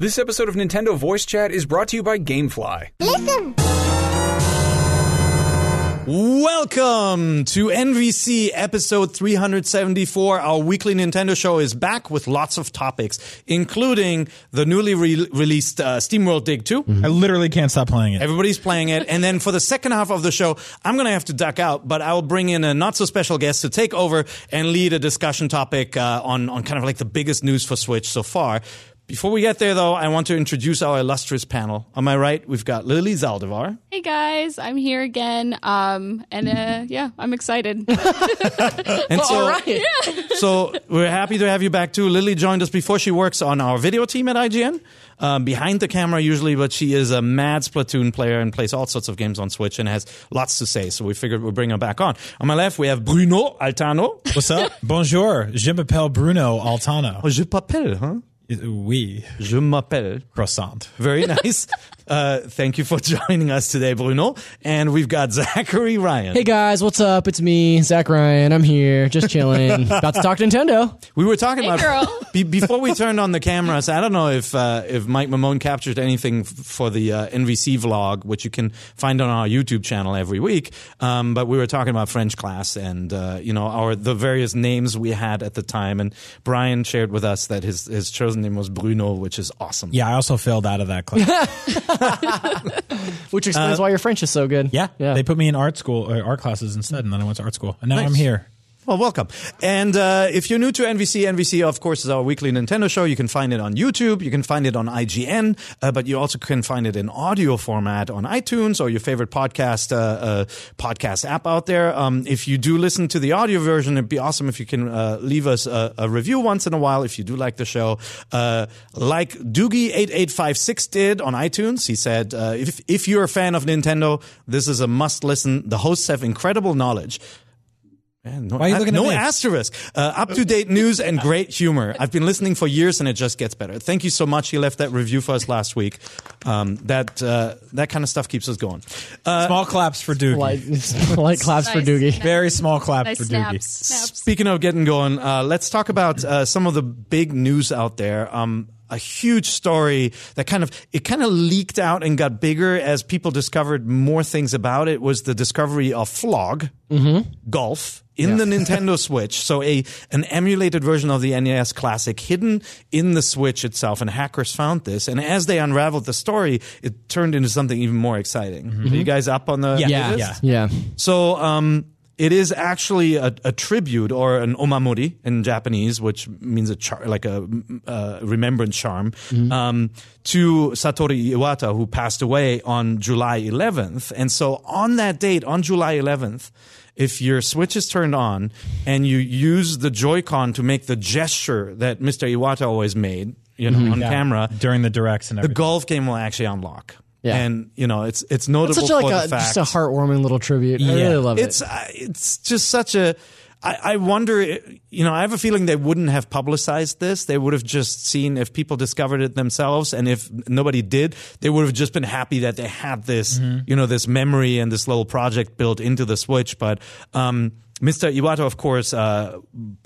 This episode of Nintendo Voice Chat is brought to you by Gamefly. Listen. Welcome to NVC episode 374. Our weekly Nintendo show is back with lots of topics, including the newly re- released uh, SteamWorld Dig 2. I literally can't stop playing it. Everybody's playing it. And then for the second half of the show, I'm going to have to duck out, but I'll bring in a not so special guest to take over and lead a discussion topic uh, on, on kind of like the biggest news for Switch so far. Before we get there, though, I want to introduce our illustrious panel. On my right, we've got Lily Zaldivar. Hey guys, I'm here again. Um, and uh, yeah, I'm excited. And so, so we're happy to have you back too. Lily joined us before. She works on our video team at IGN, um, behind the camera usually, but she is a mad Splatoon player and plays all sorts of games on Switch and has lots to say. So we figured we'd bring her back on. On my left, we have Bruno Altano. What's up? Bonjour. Je m'appelle Bruno Altano. Oh, je m'appelle, huh? Oui. Je m'appelle. Croissant. Very nice. uh, thank you for joining us today, Bruno. And we've got Zachary Ryan. Hey guys, what's up? It's me, Zach Ryan. I'm here, just chilling. About to talk Nintendo. We were talking Hey, about girl. Be, before we turned on the cameras. I don't know if uh, if Mike Mamone captured anything f- for the uh, NVC vlog, which you can find on our YouTube channel every week. Um, but we were talking about French class and uh, you know our the various names we had at the time. And Brian shared with us that his his chosen name was Bruno, which is awesome. Yeah, I also failed out of that class. Which explains uh, why your French is so good. yeah, Yeah. They put me in art school, or art classes instead, and then I went to art school, and now Nice. I'm here. Well, welcome. And uh, if you're new to NVC, NVC, of course, is our weekly Nintendo show. You can find it on YouTube. You can find it on IGN, uh, but you also can find it in audio format on iTunes or your favorite podcast uh, uh, podcast app out there. Um, if you do listen to the audio version, it'd be awesome if you can uh, leave us a, a review once in a while if you do like the show. Uh, like Doogie8856 did on iTunes, he said, uh, if, if you're a fan of Nintendo, this is a must listen. The hosts have incredible knowledge. Man, no, Why are you looking at no me? asterisk. Uh, up to date news and great humor. I've been listening for years and it just gets better. Thank you so much. He left that review for us last week. Um, that uh, that kind of stuff keeps us going. Uh, Small claps for Doogie. Light, light claps for Nice. Doogie. Very small claps nice for snaps. Doogie. snaps. Speaking of getting going, uh, let's talk about uh, some of the big news out there. Um, a huge story that kind of it kind of leaked out and got bigger as people discovered more things about it was the discovery of Flog Golf in the Nintendo Switch. So a an emulated version of the NES Classic hidden in the Switch itself, and hackers found this. And as they unraveled the story, it turned into something even more exciting. Are you guys up on the Yeah. Yeah. Yeah. So um, it is actually a, a tribute or an omamori in Japanese, which means a char- like a uh, remembrance charm um, to Satoru Iwata, who passed away on July 11th. And so on that date, on July 11th, if your Switch is turned on and you use the Joy-Con to make the gesture that Mr. Iwata always made, you know, on Yeah. camera, during the directs and the golf game will actually unlock. Yeah. And you know it's it's notable It's such a, for like the a, fact just a heartwarming little tribute. I really love it's it. uh, it's just such a I, I wonder you know i have a feeling they wouldn't have publicized this. They would have just seen if people discovered it themselves and if nobody did they would have just been happy that they had this you know this memory and this little project built into the switch. But um Mr. Iwata, of course, uh,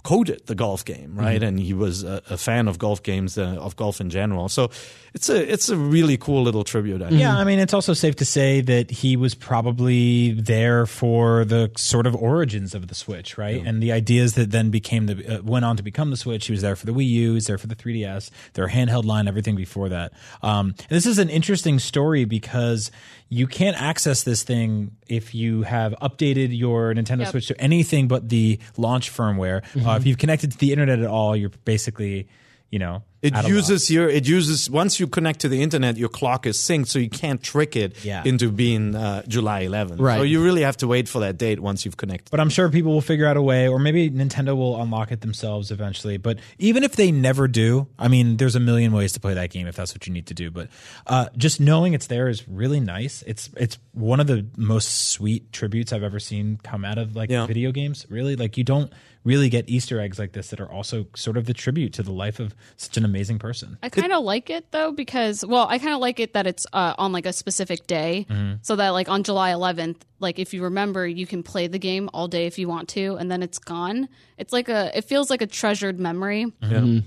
coded the golf game, right? And he was a, a fan of golf games, uh, of golf in general. So it's a it's a really cool little tribute. I. Yeah, I mean, it's also safe to say that he was probably there for the sort of origins of the Switch, right? And the ideas that then became the uh, went on to become the Switch. He was there for the Wii U, he was there for the 3DS, their handheld line, everything before that. Um, and this is an interesting story because you can't access this thing if you have updated your Nintendo Yep. Switch to anything but the launch firmware. Uh, if you've connected to the internet at all, you're basically, you know, It uses your it uses once you connect to the internet, your clock is synced, so you can't trick it Yeah. into being uh, July 11th. Right. So you really have to wait for that date once you've connected. But I'm sure people will figure out a way, or maybe Nintendo will unlock it themselves eventually. But even if they never do, I mean, there's a million ways to play that game if that's what you need to do. But uh, just knowing it's there is really nice. It's it's one of the most sweet tributes I've ever seen come out of like Yeah. video games. Really, like you don't really get Easter eggs like this that are also sort of the tribute to the life of such an amazing person. I kind of like it though because well, I kind of like it that it's uh, on like a specific day, so that like on July 11th, like if you remember, you can play the game all day if you want to, and then it's gone. It's like a it feels like a treasured memory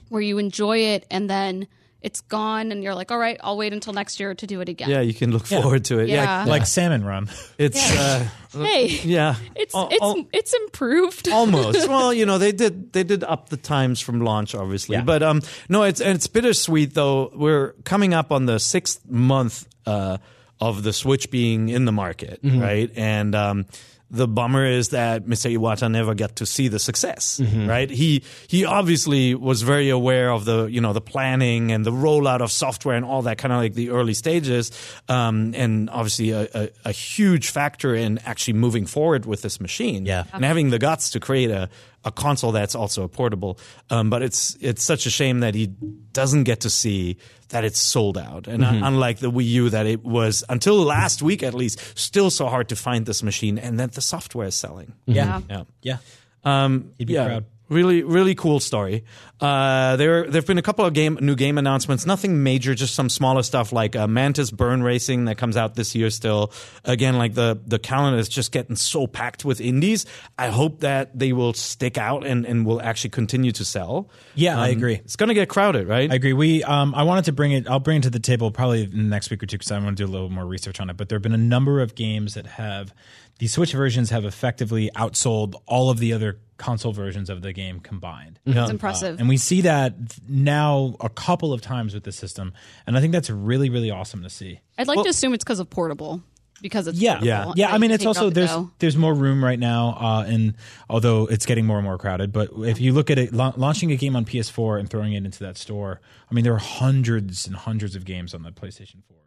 where you enjoy it and then it's gone, and you're like, all right, I'll wait until next year to do it again. Yeah, you can look forward to it. Yeah. like Salmon Run. it's uh, Hey, yeah, it's Al- it's al- it's improved. almost. well, you know, they did they did up the times from launch, obviously. Yeah. But um, no, it's and it's bittersweet though. We're coming up on the sixth month uh, of the Switch being in the market, right? And um, the bummer is that Mr. Iwata never got to see the success, right? He he obviously was very aware of the you know the planning and the rollout of software and all that kind of like the early stages, um, and obviously a, a, a huge factor in actually moving forward with this machine, Yeah. and having the guts to create a a console that's also a portable. Um, but it's it's such a shame that he doesn't get to see that it's sold out. And uh, unlike the Wii U, that it was until last week at least still so hard to find this machine, and that the software is selling. Yeah. Yeah. Yeah. Um, He'd be yeah, proud. Really, really cool story. Uh, there, there've been a couple of game, new game announcements. Nothing major, just some smaller stuff like uh, Mantis Burn Racing that comes out this year. Still, again, like the the calendar is just getting so packed with indies. I hope that they will stick out and and will actually continue to sell. Yeah, I Um, agree. It's going to get crowded, right? I agree. We, um, I wanted to bring it. I'll bring it to the table probably in the next week or two because I want to do a little more research on it. But there have been a number of games that have the Switch versions have effectively outsold all of the other console versions of the game combined. It's impressive. And we see that now a couple of times with the system, and I think that's really, really awesome to see. I'd like to assume it's because of portable, because it's Yeah, yeah yeah. I mean, it's also there's go. there's more room right now, uh, and although it's getting more and more crowded, but if you look at it, la- launching a game on PS4 and throwing it into that store, I mean, there are hundreds and hundreds of games on the PlayStation 4.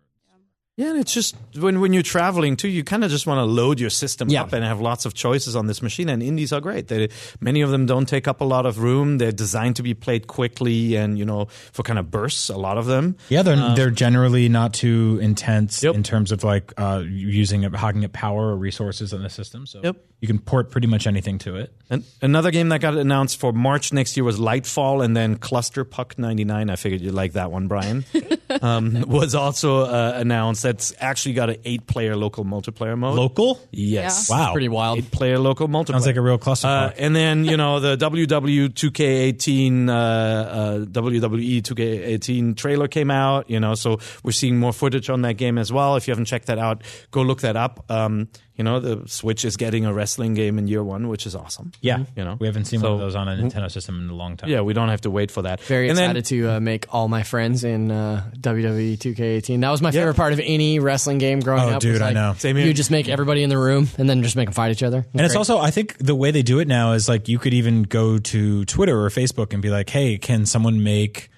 Yeah, and it's just when when you're traveling too, you kind of just want to load your system Yeah. up and have lots of choices on this machine. And indies are great. They, many of them don't take up a lot of room. They're designed to be played quickly and you know for kind of bursts. A lot of them. Yeah, they're they're generally not too intense Yep. in terms of like uh, using it, hogging up power or resources in the system. So Yep. you can port pretty much anything to it. And another game that got announced for March next year was Lightfall, and then Cluster Puck '99. I figured you'd like that one, Brian. um, was also uh, announced. That's actually got an eight-player local multiplayer mode. Local? yes, Yeah. Wow, Pretty wild. Eight-player local multiplayer. Sounds like a real cluster. Uh, and then you know the WW 2K18 uh, uh, WWE 2K18 trailer came out. You know, so we're seeing more footage on that game as well. If you haven't checked that out, go look that up. Um, you know, the Switch is getting a wrestling game in year one, which is awesome. yeah, you know, we haven't seen So- one of those on a Nintendo system in a long time. Yeah, we don't have to wait for that. Very and excited to uh, make all my friends in uh, WWE 2K18. That was my favorite part of any wrestling game growing Oh, up. dude, was I know. Same here. You just make everybody in the room and then just make them fight each other. And it's also, I think the way they do it now is like you could even go to Twitter or Facebook and be like, hey, can someone make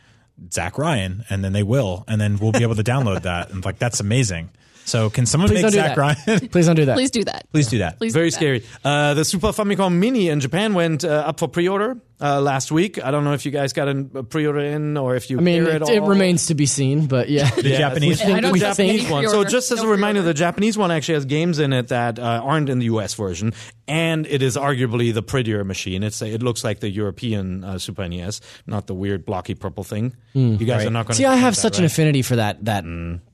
Zach Ryan? And then they will. And then we'll be able to download that. And like, that's amazing. So can someone Please make Zach. Ryan? Please don't do that. Please do that. Please do that. Please Very do that. scary. Uh, the Super Famicom Mini in Japan went uh, up for pre-order uh, last week. I don't know if you guys got a a pre-order in or if you I mean, hear it, it, it remains to be seen, but yeah. The Japanese. I don't the Japanese one. So just as No a reminder, pre-order. the Japanese one actually has games in it that uh, aren't in the US version, and it is arguably the prettier machine. It's it looks like the European uh, Super NES, not the weird blocky purple thing. you guys are not going to See, I have such an affinity for that that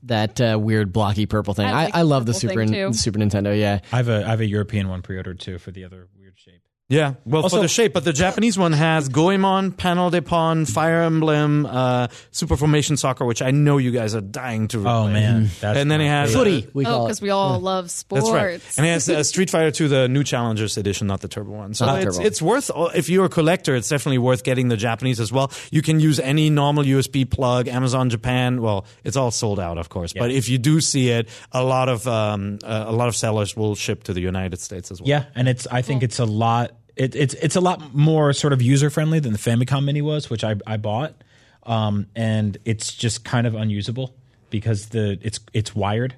that uh, weird blocky purple thing. I I, like I, the love the Super thing, too. Super Nintendo. Yeah, I have a I have a European one pre-ordered too for the other weird shape. Yeah, well, Also- for the shape, but the Japanese one has Goemon, Panel de Pon, Fire Emblem, uh, Super Formation Soccer, which I know you guys are dying to. Oh man, that's and then it my has favorite. footy. We Oh, because we all love sports. That's right. And it has uh, Street Fighter 2, the new Challengers edition, not the Turbo one. So Not it's, Turbo. it's worth, if you're a collector, it's definitely worth getting the Japanese as well. You can use any normal USB plug, Amazon Japan. Well, it's all sold out, of course. But if you do see it, a lot of um, uh, a lot of sellers will ship to the United States as well. Yeah, and it's I think it's a lot. It, it's it's a lot more sort of user friendly than the Famicom Mini was, which I I bought, um, and it's just kind of unusable because the it's it's wired,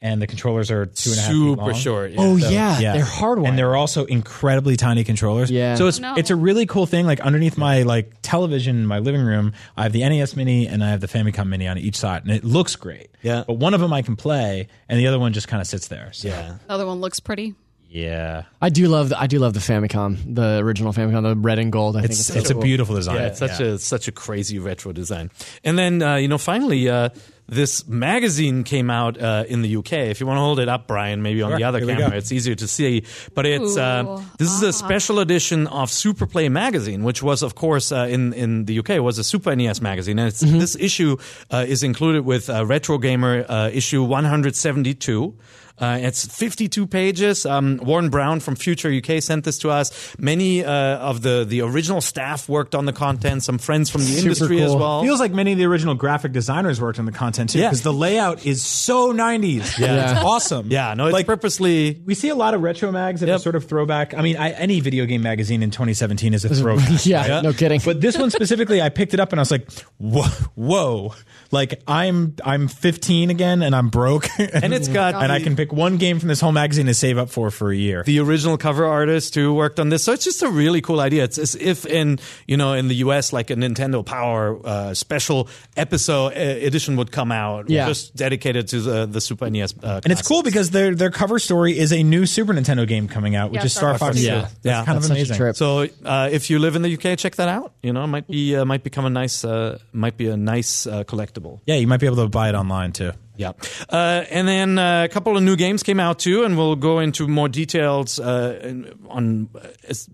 and the controllers are two and a half feet Super long. short. Yeah. Oh So, yeah, they're hardwired. and they're also incredibly tiny controllers. Yeah. so it's No. it's a really cool thing. Like underneath my like television in my living room, I have the NES Mini and I have the Famicom Mini on each side, and it looks great. Yeah. but one of them I can play, and the other one just kind of sits there. So, yeah. other one looks pretty. Yeah. I do love the, I do love the Famicom, the original Famicom, the red and gold. I think It's it's, it's so a cool. beautiful design. Yeah, it's such a such a crazy retro design. And then uh, you know, finally, uh, this magazine came out uh, in the UK. If you want to hold it up, Brian, maybe on Sure, the other here camera, it's easier to see. But it's uh, this is a special edition of Superplay magazine, which was, of course, uh, in in the UK was a Super NES magazine, and it's, this issue uh, is included with uh, Retro Gamer uh, issue 172. Uh, it's 52 pages. Um, Warren Brown from Future UK sent this to us. Many uh, of the, the original staff worked on the content. Some friends from the Super industry as well. Feels like many of the original graphic designers worked on the content too, Yeah. because the layout is so 90s. Yeah. it's awesome. yeah, no, it's like purposely. we see a lot of retro mags that Yep. are sort of throwback. I mean, I, any video game magazine in 2017 is a throwback. yeah, no kidding. But this one specifically, I picked it up and I was like, whoa, whoa. like I'm I'm 15 again and I'm broke, And it's got and I can pick one game from this whole magazine to save up for for a year. the original cover artist who worked on this. So it's just a really cool idea. It's as if in you know in the US like a Nintendo Power uh, special episode uh, edition would come out, Yeah. just dedicated to the the Super NES. Uh, and it's cool because their their cover story is a new Super Nintendo game coming out, which Yeah, is Star Star Fox Fox. 2. Yeah. That's Yeah. kind That's of amazing. trip. So uh, if you live in the UK, check that out. You know, it might be uh, might become a nice uh, might be a nice uh, collectible. Yeah, you might be able to buy it online too. Yeah, uh, and then uh, a couple of new games came out too, and we'll go into more details uh, on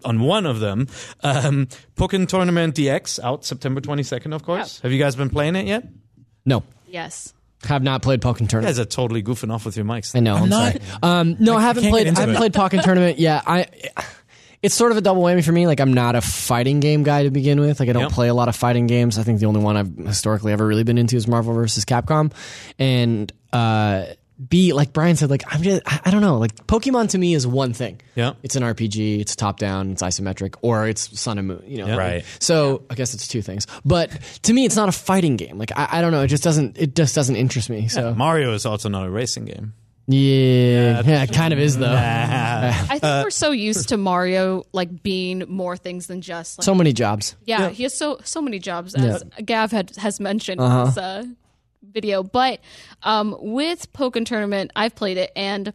on one of them. Um, Pokken Tournament DX out September twenty second. Of course, Yeah. have you guys been playing it yet? no, Yes. have not played Pokken You Tournament. guys are totally goofing off with your mics. I know. I'm, not- sorry. Um, no, I haven't can't played. get I haven't it. played Pokken Tournament. Yeah, I. It's sort of a double whammy for me. Like I'm not a fighting game guy to begin with. Like I don't Yep. play a lot of fighting games. I think the only one I've historically ever really been into is Marvel vs. Capcom, and uh, B like Brian said, like I'm just I, I don't know. Like Pokemon to me is one thing. Yeah. it's an RPG. It's top down. It's isometric, or it's Sun and Moon. You know, Yeah. Right. So I guess it's two things. But to me, it's not a fighting game. Like I, I don't know. It just doesn't. It just doesn't interest me. So Mario is also not a racing game. Yeah, yeah, it kind of is though. I think we're so used to Mario like being more things than just like So many jobs. Yeah, he has so so many jobs as Gav had has mentioned in Uh-huh. this uh, video. But um, with Pokken Tournament, I've played it and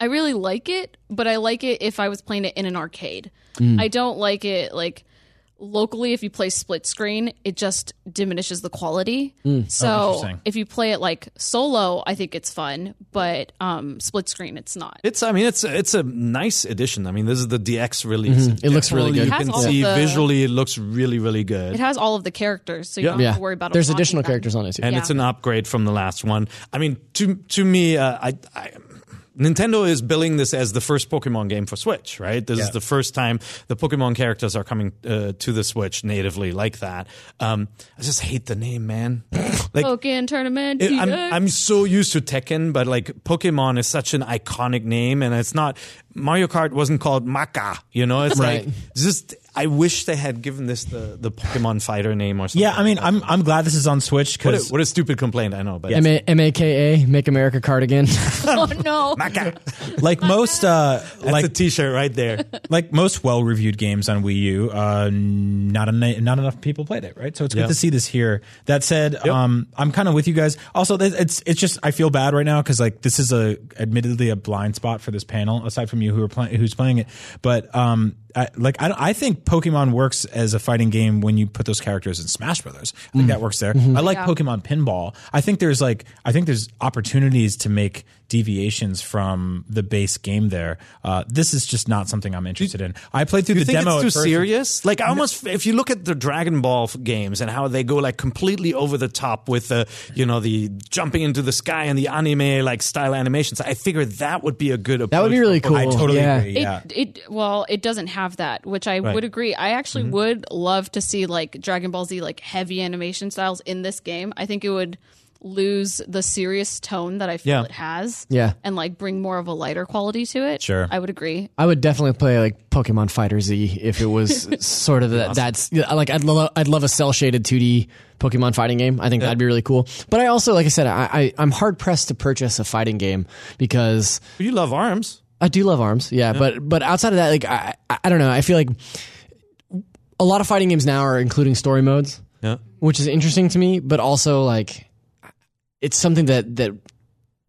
I really like it. But I like it if I was playing it in an arcade. Mm. I don't like it like locally. If you play split screen, it just diminishes the quality. Mm. So Oh, if you play it like solo, I think it's fun. But um, split screen, it's not. It's I mean it's it's a nice addition I mean this is the DX release. Mm-hmm. It looks really good. You can see the- visually it looks really really good. it has all of the characters, so you don't Yeah, have to worry about. there's additional them. characters on it too. and Yeah. it's an upgrade from the last one. I mean, to to me, uh, I, I Nintendo is billing this as the first Pokemon game for Switch, right? This is the first time the Pokemon characters are coming uh, to the Switch natively like that. Um, I just hate the name, man. like. Pokken Tournament. it- I'm, I'm so used to Tekken, but like Pokemon is such an iconic name, and it's not Mario Kart wasn't called Maka, you know. It's Right. like just I wish they had given this the, the Pokemon fighter name or something. Yeah, I mean, I'm I'm glad this is on Switch what a, because what a stupid complaint, I know, but M A M A K A Make America Cardigan. oh no. Maka. like most uh, That's like a T-shirt right there. like most well-reviewed games on Wii U, uh, not ena- not enough people played it, right? So it's Yeah. good to see this here. That said, um, I'm kind of with you guys. Also, it's it's just I feel bad right now because like this is a admittedly a blind spot for this panel, aside from you who are playing who's playing it. But um, I, like I, I think Pokemon works as a fighting game when you put those characters in Smash Brothers. I think that works there. I like Yeah. Pokemon Pinball. I think there's like I think there's opportunities to make deviations from the base game there. Uh, this is just not something I'm interested in. I played through you the think demo. it's too at first. serious? Like, I almost if you look at the Dragon Ball games and how they go like completely over the top with the, you know, the jumping into the sky and the anime like style animations, I figure that would be a good approach. That would be really cool. I totally Yeah. agree. Yeah. It, it well, it doesn't have that, which I would agree. I actually Mm-hmm. would love to see like Dragon Ball Z like heavy animation styles in this game. I think it would lose the serious tone that I feel Yeah. it has. Yeah. And like bring more of a lighter quality to it. Sure. I would agree. I would definitely play like Pokemon Fighter Z if it was sort of that. That's like I'd love I'd love a cell shaded 2D Pokemon fighting game. I think that'd be really cool. But I also, like I said, I, I I'm hard pressed to purchase a fighting game because You love arms. I do love arms, yeah, but but outside of that, like I I I don't know. I feel like a lot of fighting games now are including story modes, Yeah. which is interesting to me, but also like it's something that that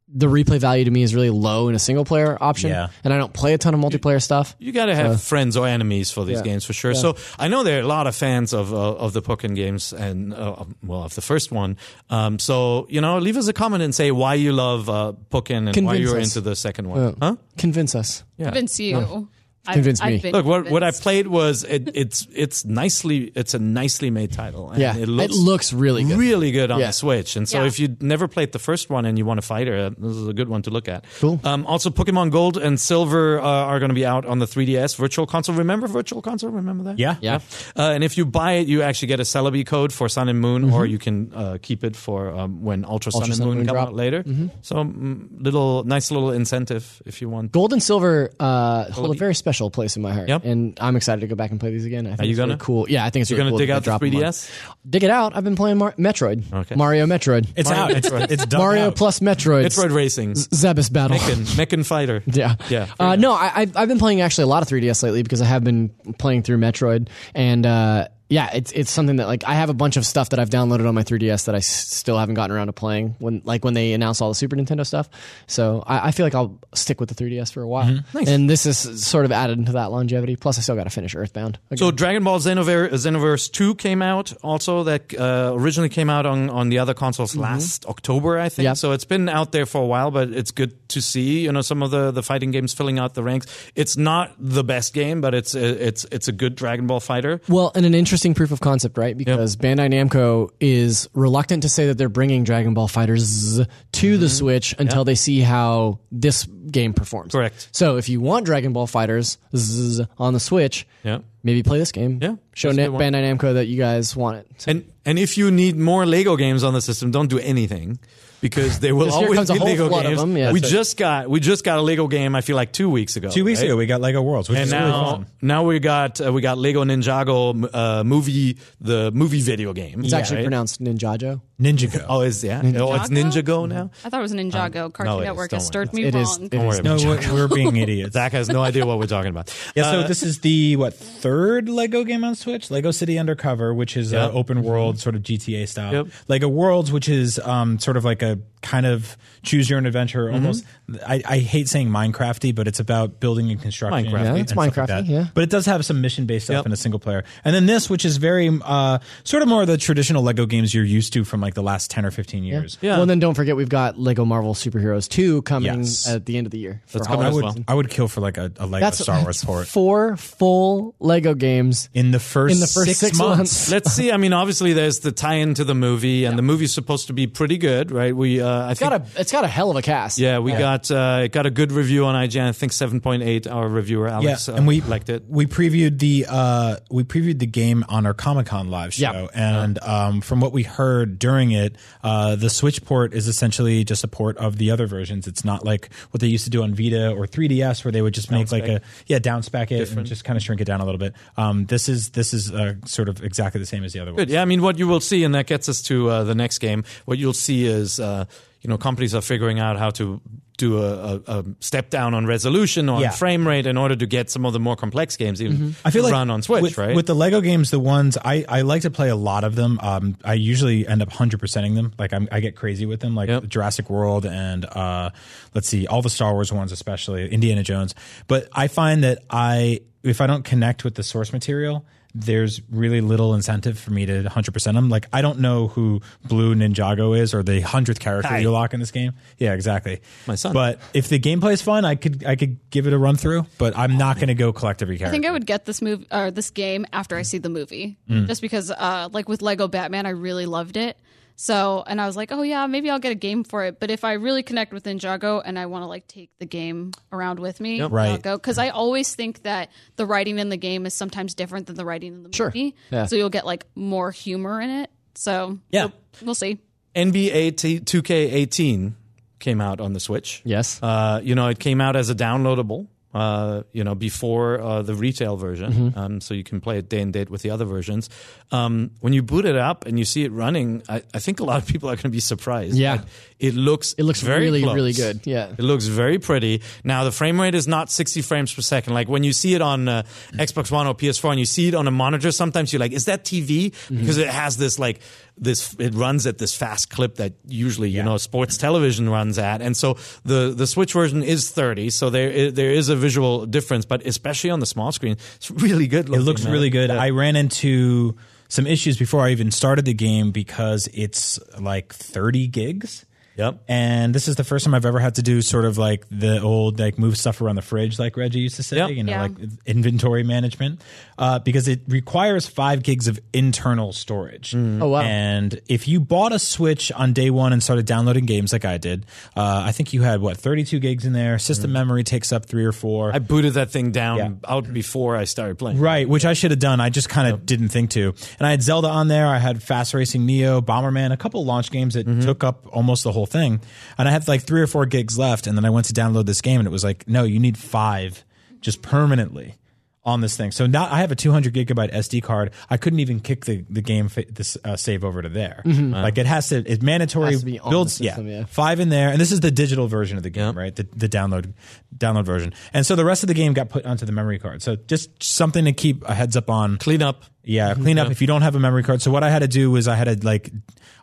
the replay value to me is really low in a single player option, Yeah. and I don't play a ton of multiplayer stuff. You got to have friends or enemies for these Yeah. games for sure. So I know there are a lot of fans of uh, of the Pokken games and uh, well of the first one. Um, so you know, leave us a comment and say why you love uh, Pokken and why Convince you're us. into the second one. Yeah. Huh? Convince us. Yeah. Convince you. I've- Convince I've me. been Look, what, what I played was it, it's it's nicely it's a nicely made title. And Yeah, it looks, it looks really good. really good on Yeah. the Switch. And so Yeah. if you never played the first one and you want a fighter, this is a good one to look at. Cool. Um, also, Pokemon Gold and Silver uh, are going to be out on the 3DS Virtual Console. Remember Virtual Console? Remember that? Yeah. Yeah. Uh, and if you buy it, you actually get a Celebi code for Sun and Moon, or you can uh, keep it for um, when Ultra, Sun Ultra and Sun and Moon Moon come drop. out later. So, mm, little nice little incentive if you want. Gold and silver uh, hold a very special place in my heart, Yep. and I'm excited to go back and play these again. I think you it's gonna? cool. Yeah, I think it's You're really going to cool dig that out the drop 3DS? Dig it out. I've been playing Mar- Metroid, Okay. Mario Metroid, It's out. It's, it's done Mario out. plus Metroid, Metroid Racing. Zebes battle. Mecha, Mecha Fighter. Yeah, Yeah. Uh, no, I, I've I've been playing actually a lot of 3DS lately because I have been playing through Metroid, and uh, yeah, it's it's something that like I have a bunch of stuff that I've downloaded on my 3DS that I s- still haven't gotten around to playing when like when they announce all the Super Nintendo stuff. So I, I feel like I'll stick with the 3DS for a while, Mm-hmm. and this is sort of added into that longevity. Plus, I still got to finish Earthbound. Again. So Dragon Ball Xenoverse, Xenoverse 2 came out also that uh, originally came out on, on the other consoles last October, I think. Yep. So it's been out there for a while, but it's good to see, you know, some of the, the fighting games filling out the ranks. It's not the best game, but it's it's it's a good Dragon Ball fighter. Well, and an interesting proof of concept, right? Because Bandai Namco is reluctant to say that they're bringing Dragon Ball FighterZ to the Switch until they see how this game performs. Mm-hmm. Correct. So if you want Dragon Ball FighterZ on the Switch, Yeah. maybe play this game. Yeah, Show Na- Bandai Namco that you guys want it. So- And and if you need more Lego games on the system, don't do anything because they will always comes a be whole Lego of games. them, yeah. we That's right. just got we just got a Lego game. I feel like two weeks ago. Two weeks right? ago, we got Lego Worlds, which And is really now, fun. now we got uh, we got Lego Ninjago uh, movie, the movie video game. it's actually right? pronounced Ninjago. Ninjago. Oh, is yeah? Oh, it's Ninjago now. I thought it was Ninjago. Cartoon no. Network Don't has worry. stirred me It is. wrong. It Don't worry is. about no, it. we're, we're being idiots. Zach has no idea what we're talking about. Yeah, so Uh, this is the what third Lego game on Switch? Lego City Undercover, which is Yep. uh, open world sort of GTA style. Yep. Lego Worlds, which is um, sort of like a kind of choose your own adventure. Mm-hmm. Almost, I, I hate saying Minecrafty, but it's about building and construction. Minecraft. Yeah, it's stuff like Minecrafty, yeah. but it does have some mission based stuff Yep. in a single player. And then this, which is very uh, sort of more of the traditional Lego games you're used to from like the last ten or fifteen years. Yeah. Well, and then don't forget we've got Lego Marvel Superheroes 2 coming Yes. at the end of the year. For That's I coming holiday as would well. I would kill for like a, a Lego That's Star Wars port four full Lego games in the first in the first six, months. Let's see. I mean, obviously, there's the tie-in to the movie, and the movie's supposed to be pretty good, right? We, uh, I It's think, got a it's got a hell of a cast. yeah, we got uh, it got a good review on IGN. I think 7.8. Our reviewer Alex, yeah, uh, and we liked it. We previewed the uh, we previewed the game on our Comic Con live show, Yeah. and um, from what we heard during it, uh, the Switch port is essentially just a port of the other versions. It's not like what they used to do on Vita or 3DS, where they would just make like Downspec. a yeah downspec it and just kind of shrink it down a little bit. Um, this is this is uh, sort of exactly the same as the other one. Yeah, I mean, what you will see, and that gets us to uh, the next game. What you'll see is, uh, you know, companies are figuring out how to do a, a, a step down on resolution or Yeah. on frame rate in order to get some of the more complex games even I feel like run on Switch, with, right? With the Lego games, the ones I, I like to play a lot of them. Um, I usually end up hundred percenting them. Like I'm, I get crazy with them, like Yep. Jurassic World and uh, let's see, all the Star Wars ones, especially Indiana Jones. But I find that I, if I don't connect with the source material. There's really little incentive for me to 100% them. Like, I don't know who Blue Ninjago is or the 100th character Hi. you lock in this game. Yeah, exactly. My son. But if the gameplay is fun, I could I could give it a run through, but I'm not going to go collect every character. I think I would get this move or this game after I see the movie, Mm. just because, uh, like with Lego Batman, I really loved it. So, and I was like, oh yeah, maybe I'll get a game for it. But if I really connect with Ninjago and I want to like take the game around with me, Yep. Right. I'll go because I always think that the writing in the game is sometimes different than the writing in the Sure. movie. Yeah. So you'll get like more humor in it. So Yeah. we'll, we'll see. NBA T- 2K18 came out on the Switch. Yes. Uh, you know, it came out as a downloadable. Uh, you know, before uh, the retail version, Mm-hmm. um, so you can play it day and date with the other versions. Um, when you boot it up and you see it running, I, I think a lot of people are going to be surprised. Yeah. It looks It looks very really, close. really good. Yeah. It looks very pretty. Now the frame rate is not 60 frames per second. Like when you see it on uh, Xbox One or PS4 and you see it on a monitor, sometimes you're like, "Is that TV?" Mm-hmm. Because it has this like this. It runs at this fast clip that usually you know sports television runs at, and so the the Switch version is 30. So there there is a visual difference, but especially on the small screen, it's really good. It looks man. really good. Yeah. I ran into some issues before I even started the game because it's like 30 gigs. Yep. And this is the first time I've ever had to do sort of like the old like move stuff around the fridge, like Reggie used to say, Yep. you know, Yeah. like inventory management, uh, because it requires five gigs of internal storage. Oh, wow. And if you bought a Switch on day one and started downloading games like I did, uh, I think you had what 32 gigs in there. System memory takes up three or four. I booted that thing down Yeah. out before I started playing. Right, which I should have done. I just kind of didn't think to. And I had Zelda on there. I had Fast Racing Neo, Bomberman, a couple launch games that took up almost the whole thing. And I had like three or four gigs left. And then I went to download this game, and it was like, no, you need five just permanently on this thing. So now I have a 200 gigabyte SD card. I couldn't even kick the the game fa- this uh, save over to there. Like it has to. It's mandatory. Has to be on builds. the system, yeah. five in there, and this is the digital version of the game, Yeah. right? The, the download download version, and so the rest of the game got put onto the memory card. So just something to keep a heads up on. Clean up. Yeah, clean up if you don't have a memory card. So what I had to do was I had to like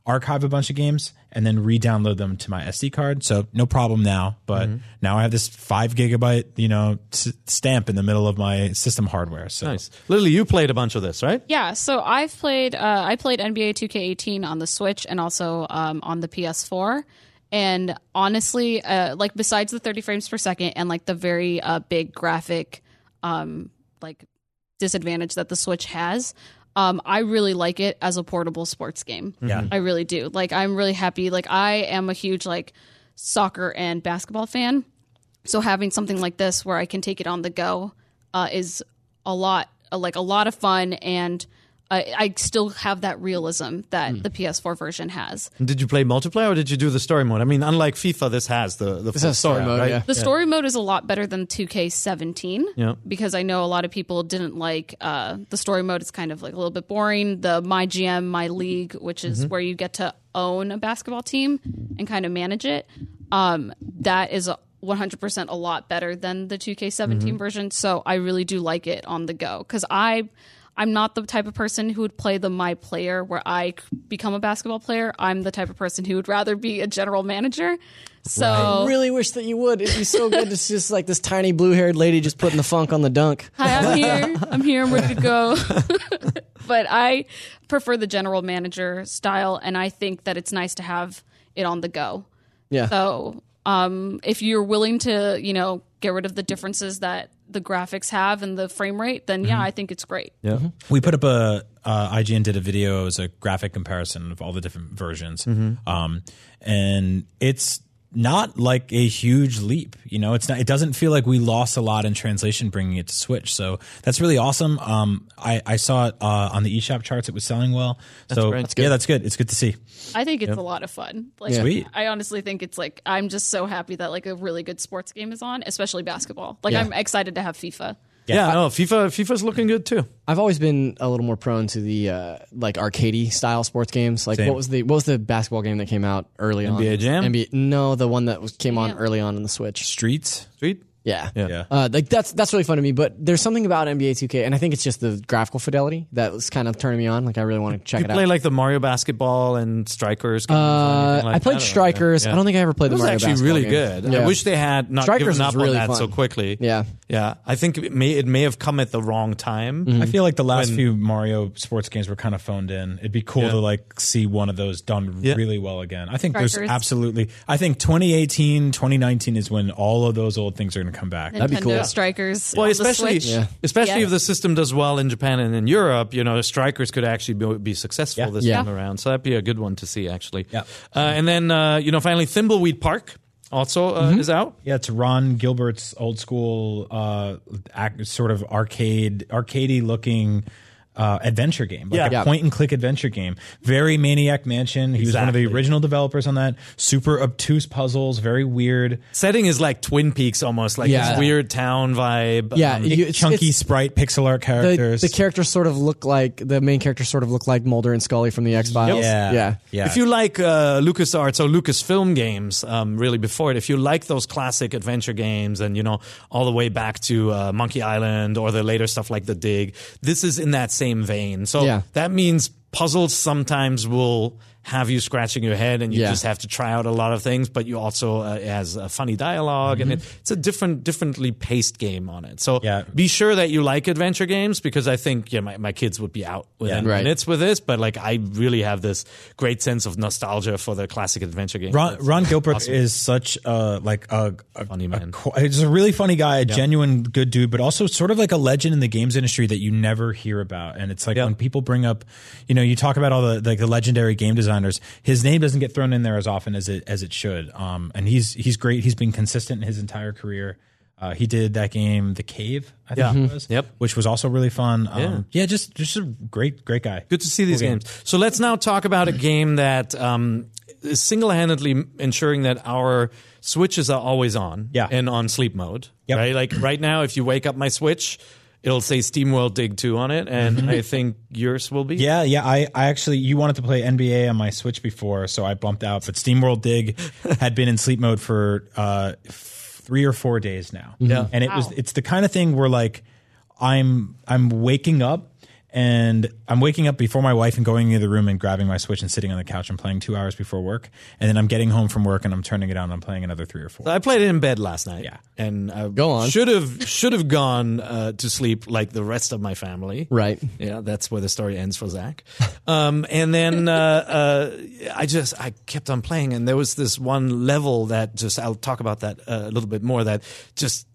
archive a bunch of games and then re-download them to my SD card. So no problem now. But now I have this five gigabyte, you know, s- stamp in the middle of my system hardware. So Nice. Lily, you played a bunch of this, right? Yeah, so I've played uh, I played NBA 2K18 on the Switch and also um, on the PS4. And honestly, uh, like besides the 30 frames per second and like the very uh, big graphic um, like disadvantage that the Switch has, um, I really like it as a portable sports game. Yeah. I really do. Like I'm really happy. Like I am a huge like soccer and basketball fan. So having something like this where I can take it on the go uh, is a lot, like a lot of fun, and I, I still have that realism that the PS4 version has. Did you play multiplayer or did you do the story mode? I mean, unlike FIFA, this has the the full has story story, mode, right? yeah. The story mode is a lot better than 2K17 Yeah. because I know a lot of people didn't like uh, the story mode. It's kind of like a little bit boring. The My GM, My League, which is where you get to own a basketball team and kind of manage it, um, that is a 100% a lot better than the 2K17 version. So I really do like it on the go because I. I'm not the type of person who would play the my player where I become a basketball player. I'm the type of person who would rather be a general manager. So I really wish that you would. It'd be so good to just like this tiny blue haired lady just putting the funk on the dunk. Hi, I'm here. I'm here. I'm ready to go. but I prefer the general manager style, and I think that it's nice to have it on the go. Yeah. So, um, if you're willing to, you know, get rid of the differences that the graphics have and the frame rate, then yeah, I think it's great. Yeah. We put up a uh, IGN did a video. It was a graphic comparison of all the different versions, um, and it's not like a huge leap. You know, it's not. It doesn't feel like we lost a lot in translation bringing it to Switch. So that's really awesome. Um, I, I saw it uh, on the eShop charts. It was selling well. so great. That's yeah, that's good. It's good to see. I think it's a lot of fun. Like, Sweet. I honestly think it's like I'm just so happy that like a really good sports game is on, especially basketball. Like, Yeah. I'm excited to have FIFA. Yeah, I, no, FIFA FIFA's looking good too. I've always been a little more prone to the uh, like arcadey style sports games. Like Same. what was the what was the basketball game that came out early on? NBA Jam? NBA, no, the one that was, came on early on in the Switch. Streets. Street? Yeah. Yeah. Uh, like that's that's really fun to me, but there's something about NBA 2K, and I think it's just the graphical fidelity that was kind of turning me on. Like I really want to check You it play out. like the Mario basketball and strikers. Uh, like I played that, or- Strikers. yeah. I don't think I ever played It the was Mario actually basketball really game. good. Yeah. I wish they had not Strikers given up really on that so quickly. Yeah. Yeah, I think it may it may have come at the wrong time. Mm-hmm. I feel like the last When- few Mario sports games were kind of phoned in. It'd be cool Yeah. to like see one of those done Yeah. really well again. I think there's absolutely. I think 2018, 2019 is when all of those old things are going to come back. That'd be Nintendo cool. Strikers. Well, on especially Switch. Yeah. especially Yeah. if the system does well in Japan and in Europe, you know, strikers could actually be, be successful Yeah. this Yeah. time around. So that'd be a good one to see, actually. Yeah. Uh, and then uh, you know, finally, Thimbleweed Park also uh, is out. Yeah, it's Ron Gilbert's old school, uh, act, sort of arcade, arcadey looking uh, adventure game, like Yeah. a Yeah. point and click adventure game. Very Maniac Mansion. He was one of the original developers on that. Super obtuse puzzles, very weird. Setting is like Twin Peaks almost, like Yeah. this weird town vibe. Yeah, Um, you- it's- Chunky it's- sprite pixel art the, characters. the characters sort of look like the main characters sort of look like Mulder and Scully from the X Files. yeah, yeah. yeah. If you like uh, LucasArts or Lucasfilm games, um, really before it, if you like those classic adventure games and, you know, all the way back to uh, Monkey Island or the later stuff like The Dig, this is in that same vein. So Yeah. that means puzzles sometimes will have you scratching your head and you Yeah. just have to try out a lot of things, but you also uh, it has a funny dialog and it, it's a different, differently paced game on it. So Yeah. be sure that you like adventure games because I think yeah, my, my kids would be out within Right. minutes with this, but like I really have this great sense of nostalgia for the classic adventure game. Ron, Ron Gilbert awesome. is such a like a, a Funny man. a he's a really funny guy, a genuine good dude, but also sort of like a legend in the games industry that you never hear about. And it's like Yeah. when people bring up, you know, you talk about all the like the legendary game His name doesn't get thrown in there as often as it as it should. Um, and he's he's great. He's been consistent in his entire career. Uh, he did that game, The Cave, I think Yeah. it was, Yep. which was also really fun. Um, yeah. just just a great great guy. Good to see these games. So let's now talk about a game that um, is single-handedly ensuring that our switches are always on Yeah. and on sleep mode. Yep. Right? Like right now, if you wake up my Switch, it'll say SteamWorld Dig 2 on it, and I think yours will be. Yeah, yeah. I, I actually you wanted to play NBA on my Switch before, so I bumped out. But SteamWorld Dig had been in sleep mode for uh, three or four days now. Yeah. and it was it's the kind of thing where like I'm I'm waking up and I'm waking up before my wife and going into the room and grabbing my Switch and sitting on the couch and playing two hours before work, and then I'm getting home from work and I'm turning it on and I'm playing another three or four. I played it in bed last night. Yeah. and I Go on. should have should have gone uh, to sleep like the rest of my family. Right. Yeah, that's where the story ends for Zach. Um, and then uh, uh, I just I kept on playing, and there was this one level that just I'll talk about that uh, a little bit more. That just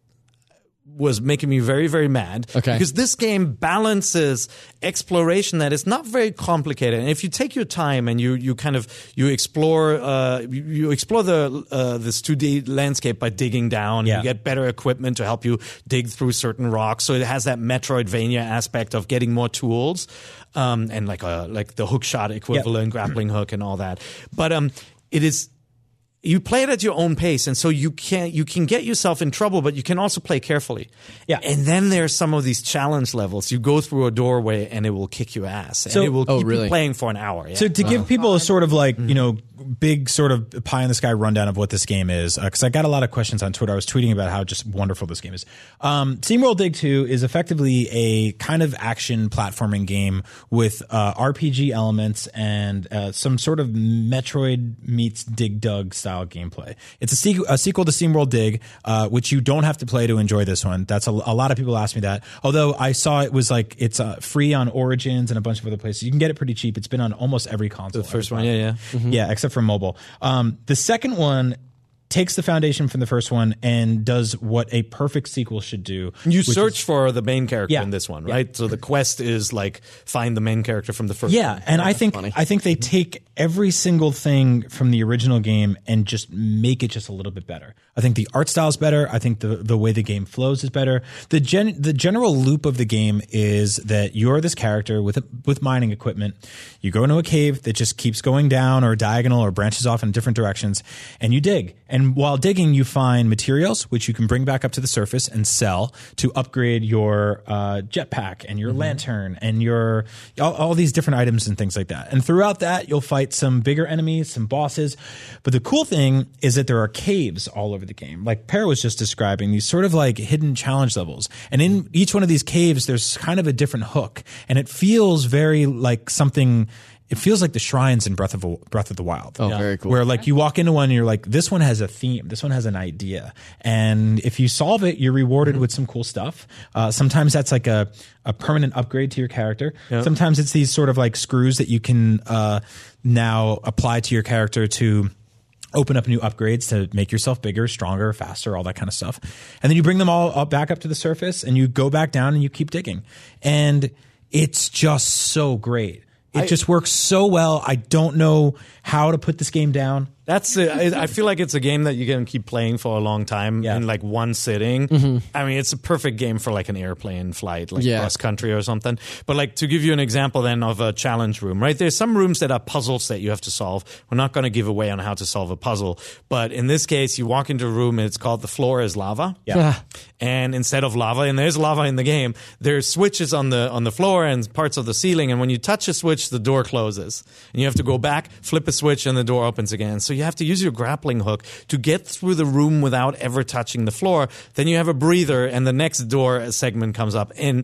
was making me very very mad. Okay. because this game balances exploration that is not very complicated. And if you take your time and you you kind of you explore uh you, you explore the uh this 2D landscape by digging down Yeah. you get better equipment to help you dig through certain rocks. So it has that metroidvania aspect of getting more tools um and like a like the hook shot equivalent grappling hook and all that. But um it is you play it at your own pace and so you can you can get yourself in trouble but you can also play carefully Yeah. and then there's some of these challenge levels you go through a doorway and it will kick your ass So- and it will Oh, keep really? you playing for an hour yeah. So to give people a sort of like you know big sort of pie in the sky rundown of what this game is, because I got a lot of questions on Twitter. I was tweeting about how just wonderful this game is. Um, SteamWorld Dig Two is effectively a kind of action platforming game with uh, RPG elements and uh, some sort of Metroid meets Dig Dug style gameplay. It's a, sequ- a sequel to SteamWorld Dig, uh, which you don't have to play to enjoy this one. That's a, a lot of people ask me that. Although I saw it was like it's uh, free on Origins and a bunch of other places. You can get it pretty cheap. It's been on almost every console. the first one yeah yeah Yeah, except for mobile. Um, the second one takes the foundation from the first one and does what a perfect sequel should do. you search is- for the main character Yeah. in this one right so the quest is like find the main character from the first yeah, one. and I think funny. I think they mm-hmm. take every single thing from the original game and just make it just a little bit better. I think the art style is better. I think the the way the game flows is better. The gen the general loop of the game is that you're this character with with mining equipment. You go into a cave that just keeps going down or diagonal or branches off in different directions, and you dig. And while digging, you find materials which you can bring back up to the surface and sell to upgrade your uh, jetpack and your lantern and your all, all these different items and things like that. And throughout that, you'll fight some bigger enemies, some bosses. But the cool thing is that there are caves all over the game, like Peer was just describing. These sort of like hidden challenge levels, and in each one of these caves, there's kind of a different hook, and it feels very like something. It feels like the shrines in Breath of Breath of the Wild. Oh, very cool. Where like you walk into one and you're like, this one has a theme, this one has an idea, and if you solve it, you're rewarded with some cool stuff. Uh, sometimes that's like a a permanent upgrade to your character. Sometimes it's these sort of like screws that you can uh, now apply to your character to open up new upgrades to make yourself bigger, stronger, faster, all that kind of stuff. And then you bring them all up back up to the surface and you go back down and you keep digging. And it's just so great. It just works so well. I don't know how to put this game down. That's a, I I feel like it's a game that you can keep playing for a long time Yeah. in like one sitting. Mm-hmm. I mean, it's a perfect game for like an airplane flight, like Yeah. cross country or something. But like to give you an example then of a challenge room, right? There's some rooms that are puzzles that you have to solve. We're not going to give away on how to solve a puzzle, but in this case, you walk into a room and it's called the floor is lava. Yeah. and instead of lava, and there's lava in the game, there's switches on the on the floor and parts of the ceiling. And when you touch a switch, the door closes, and you have to go back, flip a switch, and the door opens again. So you have to use your grappling hook to get through the room without ever touching the floor. Then you have a breather, and the next door segment comes up, and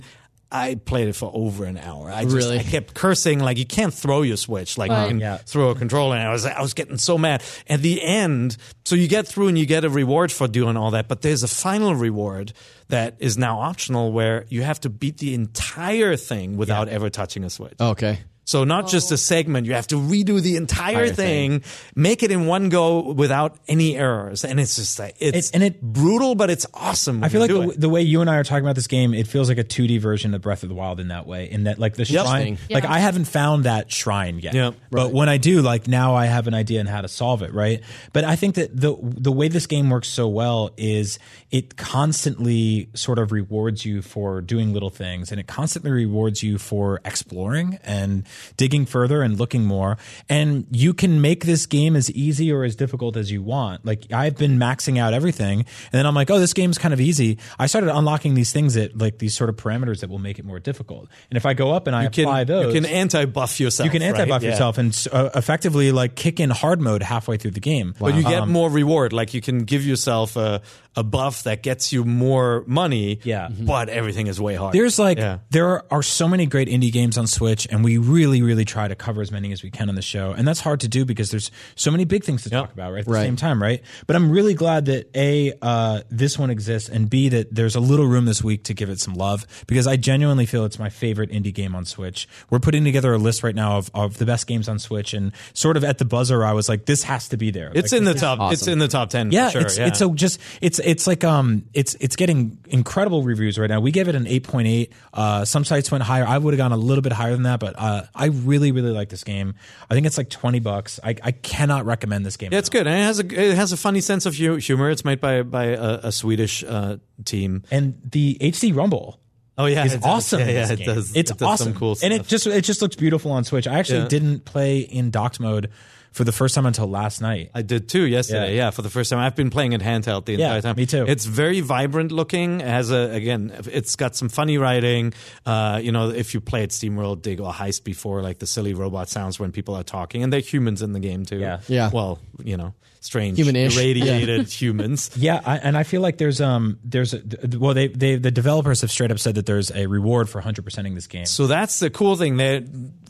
I played it for over an hour. I just Really? I kept cursing like you can't throw your switch like you can Yeah. throw a controller. And I was I was getting so mad. At the end, so you get through and you get a reward for doing all that, but there's a final reward that is now optional where you have to beat the entire thing without ever touching a switch. Okay. So not just a oh. segment, you have to redo the entire, Entire thing, make it in one go without any errors, and it's just like it's It- and it- brutal, but it's awesome. I feel like the, the way you and I are talking about this game, it feels like a 2D version of Breath of the Wild in that way. In that, like the shrine, Interesting. like Yeah. I haven't found that shrine yet. Yeah, but when I do, like now I have an idea on how to solve it. Right. But I think that the the way this game works so well is it constantly sort of rewards you for doing little things, and it constantly rewards you for exploring and digging further and looking more. And you can make this game as easy or as difficult as you want. Like I've been maxing out everything, and then I'm like, oh, this game's kind of easy. I started unlocking these things that like these sort of parameters that will make it more difficult. And if I go up and I you can apply those, you can anti-buff yourself. you can anti-buff right? Yeah. yourself and uh, effectively like kick in hard mode halfway through the game. But you get Um, more reward. Like you can give yourself a, a buff that gets you more money. Yeah. Mhm. But everything is way harder. There's like Yeah. there are so many great indie games on Switch, and we really, really really try to cover as many as we can on the show, and that's hard to do because there's so many big things to talk about right at the Right. same time, right? But I'm really glad that a uh, this one exists, and b that there's a little room this week to give it some love because I genuinely feel it's my favorite indie game on Switch. We're putting together a list right now of, of the best games on Switch, and sort of at the buzzer, I was like, this has to be there. it's Like, in the this- top. It's in the top ten. yeah, for sure. it's yeah. it's so just it's it's like um it's it's getting incredible reviews right now. We gave it an eight point eight. Uh, some sites went higher. I would have gone a little bit higher than that, but uh, I really really like this game. I think it's like twenty bucks. I, I cannot recommend this game. Yeah, it's good, and it has a it has a funny sense of humor. It's made by by a, a Swedish uh, team. and the HD Rumble. Oh yeah, is it awesome. Yeah, yeah, it does. It's It does awesome, some cool and it just it just looks beautiful on Switch. I actually Yeah. didn't play in docked mode for the first time until last night. I did too yesterday. Yeah. Yeah. for the first time. I've been playing it handheld the Yeah, entire time. me too. It's very vibrant looking. It has a again, it's got some funny writing. Uh, you know, if you played SteamWorld Dig or Heist before, like the silly robot sounds when people are talking, and they're humans in the game too. Yeah. Yeah. Well, you know, strange, Human-ish. irradiated humans. Yeah, I, and I feel like there's um there's a, well they they the developers have straight up said that there's a reward for 100 percenting this game. So that's the cool thing. They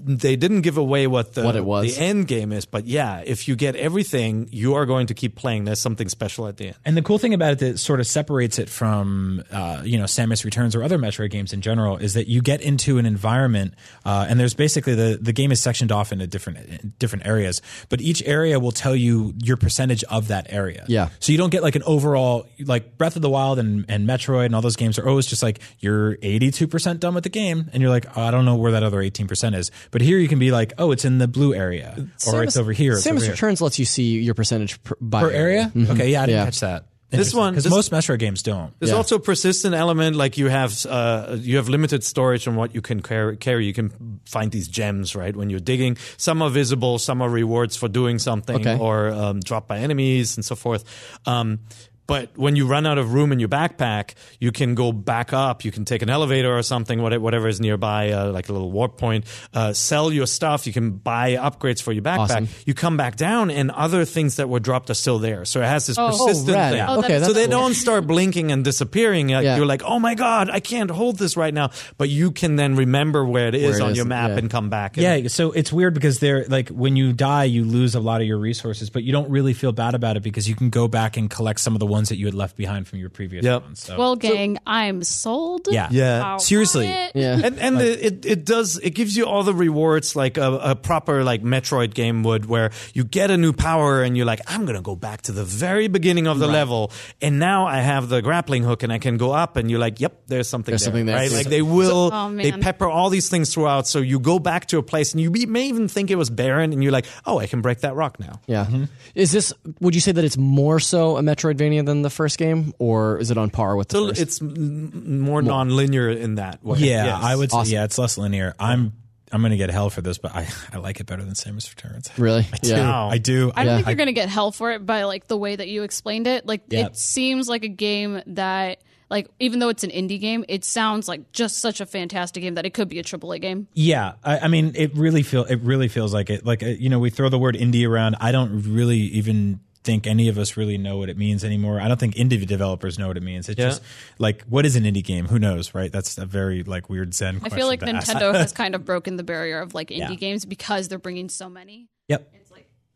they didn't give away what the What it was. the end game is, but yeah, if you get everything, you are going to keep playing. There's something special at the end. And the cool thing about it that sort of separates it from, uh, you know, Samus Returns or other Metroid games in general is that you get into an environment, uh, and there's basically the the game is sectioned off into different different areas, but each area will tell you your percentage of that area. Yeah. So you don't get like an overall like Breath of the Wild and, and Metroid and all those games are always just like you're 82 percent done with the game, and you're like, oh, I don't know where that other 18 percent is. But here you can be like, oh, it's in the blue area, or it's over here. It's Samus over here. Returns lets you see your percentage per, by per area. Mm-hmm. Okay, yeah, I didn't Yeah. catch that. This one- because most Metroid games don't. There's Yeah. also a persistent element, like you have uh, you have limited storage on what you can carry. You can find these gems, right? When you're digging, some are visible, some are rewards for doing something, Okay. or um, dropped by enemies and so forth. Um, but when you run out of room in your backpack, you can go back up. You can take an elevator or something, whatever, whatever is nearby, uh, like a little warp point. Uh, sell your stuff. You can buy upgrades for your backpack. Awesome. You come back down, and other things that were dropped are still there. So it has this Oh. Oh, persistent rad. thing. Oh, Okay, so they cool. don't start blinking and disappearing. Like, Yeah. You're like, oh my god, I can't hold this right now. But you can then remember where it is Where it on is, your map yeah. and come back. And, Yeah, so it's weird because they're like when you die, you lose a lot of your resources, but you don't really feel bad about it because you can go back and collect some of the ones that you had left behind from your previous Yep. ones. So, Well, gang, I'm sold. yeah, Yeah. I'll Seriously. Yeah. and and the, it it does it gives you all the rewards like a, a proper like Metroid game would, where you get a new power and you're like, I'm gonna go back to the very beginning of the level, and now I have the grappling hook and I can go up, and you're like, yep, there's something There's there, something there. right? So- Like they will Oh, they pepper all these things throughout, so you go back to a place and you be, may even think it was barren, and you're like, oh, I can break that rock now. Yeah. Is this? Would you say that it's more so a Metroidvania than the first game, or is it on par with the So first? it's m- more non-linear in that way. Yeah, Yes. I would say Awesome. yeah, it's less linear. I'm I'm gonna get hell for this, but I, I like it better than Samus Returns. really. Yeah. Wow. I do. I don't Yeah. think you're gonna get hell for it by like the way that you explained it. Like Yeah. it seems like a game that like even though it's an indie game, it sounds like just such a fantastic game that it could be a AAA game. Yeah, I, I mean, it really feel it really feels like it. Like uh, you know, we throw the word indie around. I don't really even think any of us really know what it means anymore. I don't think indie developers know what it means. It's Yeah. just like, what is an indie game? Who knows, right? That's a very like weird Zen. I question feel like to. Nintendo has kind of broken the barrier of like indie Yeah. games because they're bringing so many. Yep.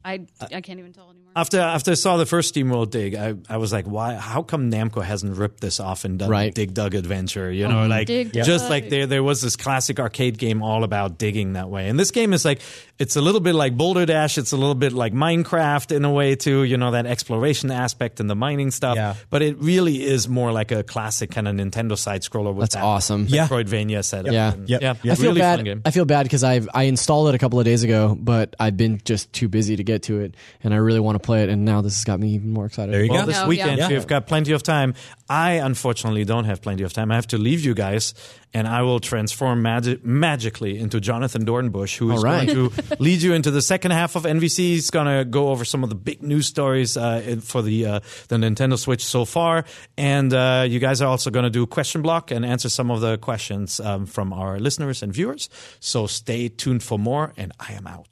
It's like I uh, I can't even tell anymore. After after I saw the first SteamWorld Dig, I, I was like, why? How come Namco hasn't ripped this off and done Right. Dig Dug Adventure? You know, mm-hmm. like Dig just Dug. like there there was this classic arcade game all about digging that way, and this game is like it's a little bit like Boulder Dash. It's a little bit like Minecraft in a way too. You know that exploration aspect and the mining stuff. Yeah. But it really is more like a classic kind of Nintendo side scroller That's that awesome. Yeah. Metroidvania setup. Yeah. And Yep. yeah. Yep. I feel really bad. fun game. I feel bad because I've I installed it a couple of days ago, but I've been just too busy to get to it, and I really want to play it. And now this has got me even more excited. There you Well, go. this No, weekend yeah. we've got plenty of time. I unfortunately don't have plenty of time. I have to leave you guys, and I will transform magi- magically into Jonathan Dornbush, who is All right. going to lead you into the second half of NVC. He's going to go over some of the big news stories uh, for the uh, the Nintendo Switch so far, and uh, you guys are also going to do question block and answer some of the questions um, from our listeners and viewers. So stay tuned for more, and I am out.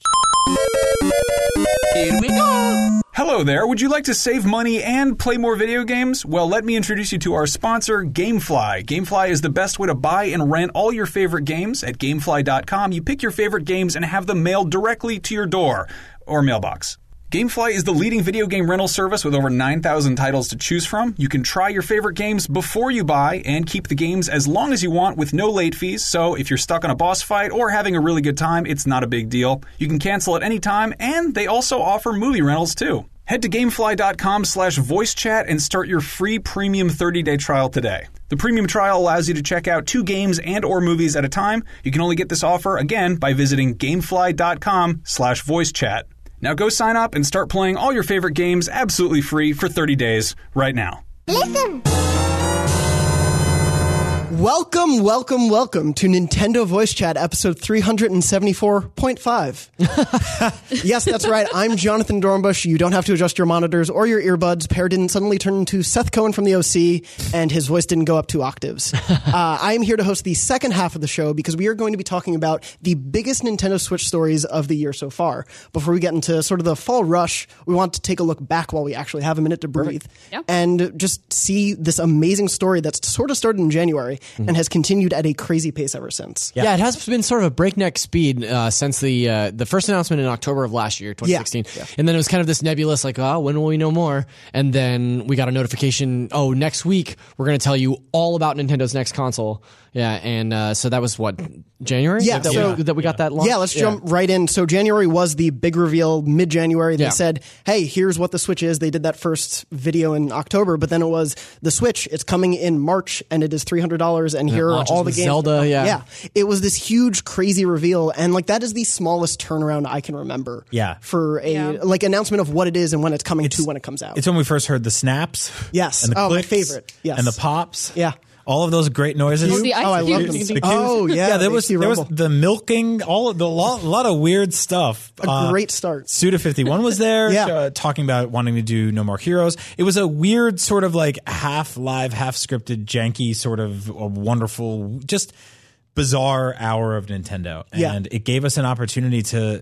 Hello there. Would you like to save money and play more video games? Well, let me introduce you to our sponsor, Gamefly. Gamefly is the best way to buy and rent all your favorite games. At gamefly.com, you pick your favorite games and have them mailed directly to your door or mailbox. Gamefly is the leading video game rental service with over 9,000 titles to choose from. You can try your favorite games before you buy and keep the games as long as you want with no late fees. So if you're stuck on a boss fight or having a really good time, it's not a big deal. You can cancel at any time, and they also offer movie rentals too. Head to gamefly.com slash voice chat and start your free premium 30-day trial today. The premium trial allows you to check out two games and or movies at a time. You can only get this offer again by visiting gamefly.com slash voice chat. Now go sign up and start playing all your favorite games absolutely free for 30 days right now. Welcome, welcome, welcome to Nintendo Voice Chat episode 374.5. yes, that's right. I'm Jonathan Dornbush. You don't have to adjust your monitors or your earbuds. Peer didn't suddenly turn into Seth Cohen from the OC, and his voice didn't go up two octaves. Uh, I am here to host the second half of the show because we are going to be talking about the biggest Nintendo Switch stories of the year so far. Before we get into sort of the fall rush, we want to take a look back while we actually have a minute to breathe Yeah. and just see this amazing story that's sort of started in January and has continued at a crazy pace ever since. Yeah. it has been sort of a breakneck speed uh, since the uh, the first announcement in October of last year, 2016. And then it was kind of this nebulous, like, oh, when will we know more? And then we got a notification, oh, next week we're going to tell you all about Nintendo's next console. Yeah, and uh, so that was what January. Yeah, that, so- we, that we got that. Launch? Yeah, let's jump right in. So January was the big reveal. Mid January, they Yeah. said, "Hey, here's what the Switch is." They did that first video in October, but then it was the Switch. It's coming in March, and it is three hundred dollars. And here are all the games. Zelda, yeah. yeah. It was this huge, crazy reveal, and like that is the smallest turnaround I can remember. Yeah. for a Yeah. like announcement of what it is and when it's coming to when it comes out. It's when we first heard the snaps. Yes. And the Oh, my favorite. Yes. And the pops. Yeah. All of those great noises. Oh, the ice oh, I love them. The. Oh, yeah, yeah. There was XP there was the milking, all of the lot, lot of weird stuff. a great start. Suda fifty one was there, Yeah. uh, talking about wanting to do No More Heroes. It was a weird sort of like half live, half scripted, janky sort of a wonderful, just bizarre hour of Nintendo, Yeah. and it gave us an opportunity to.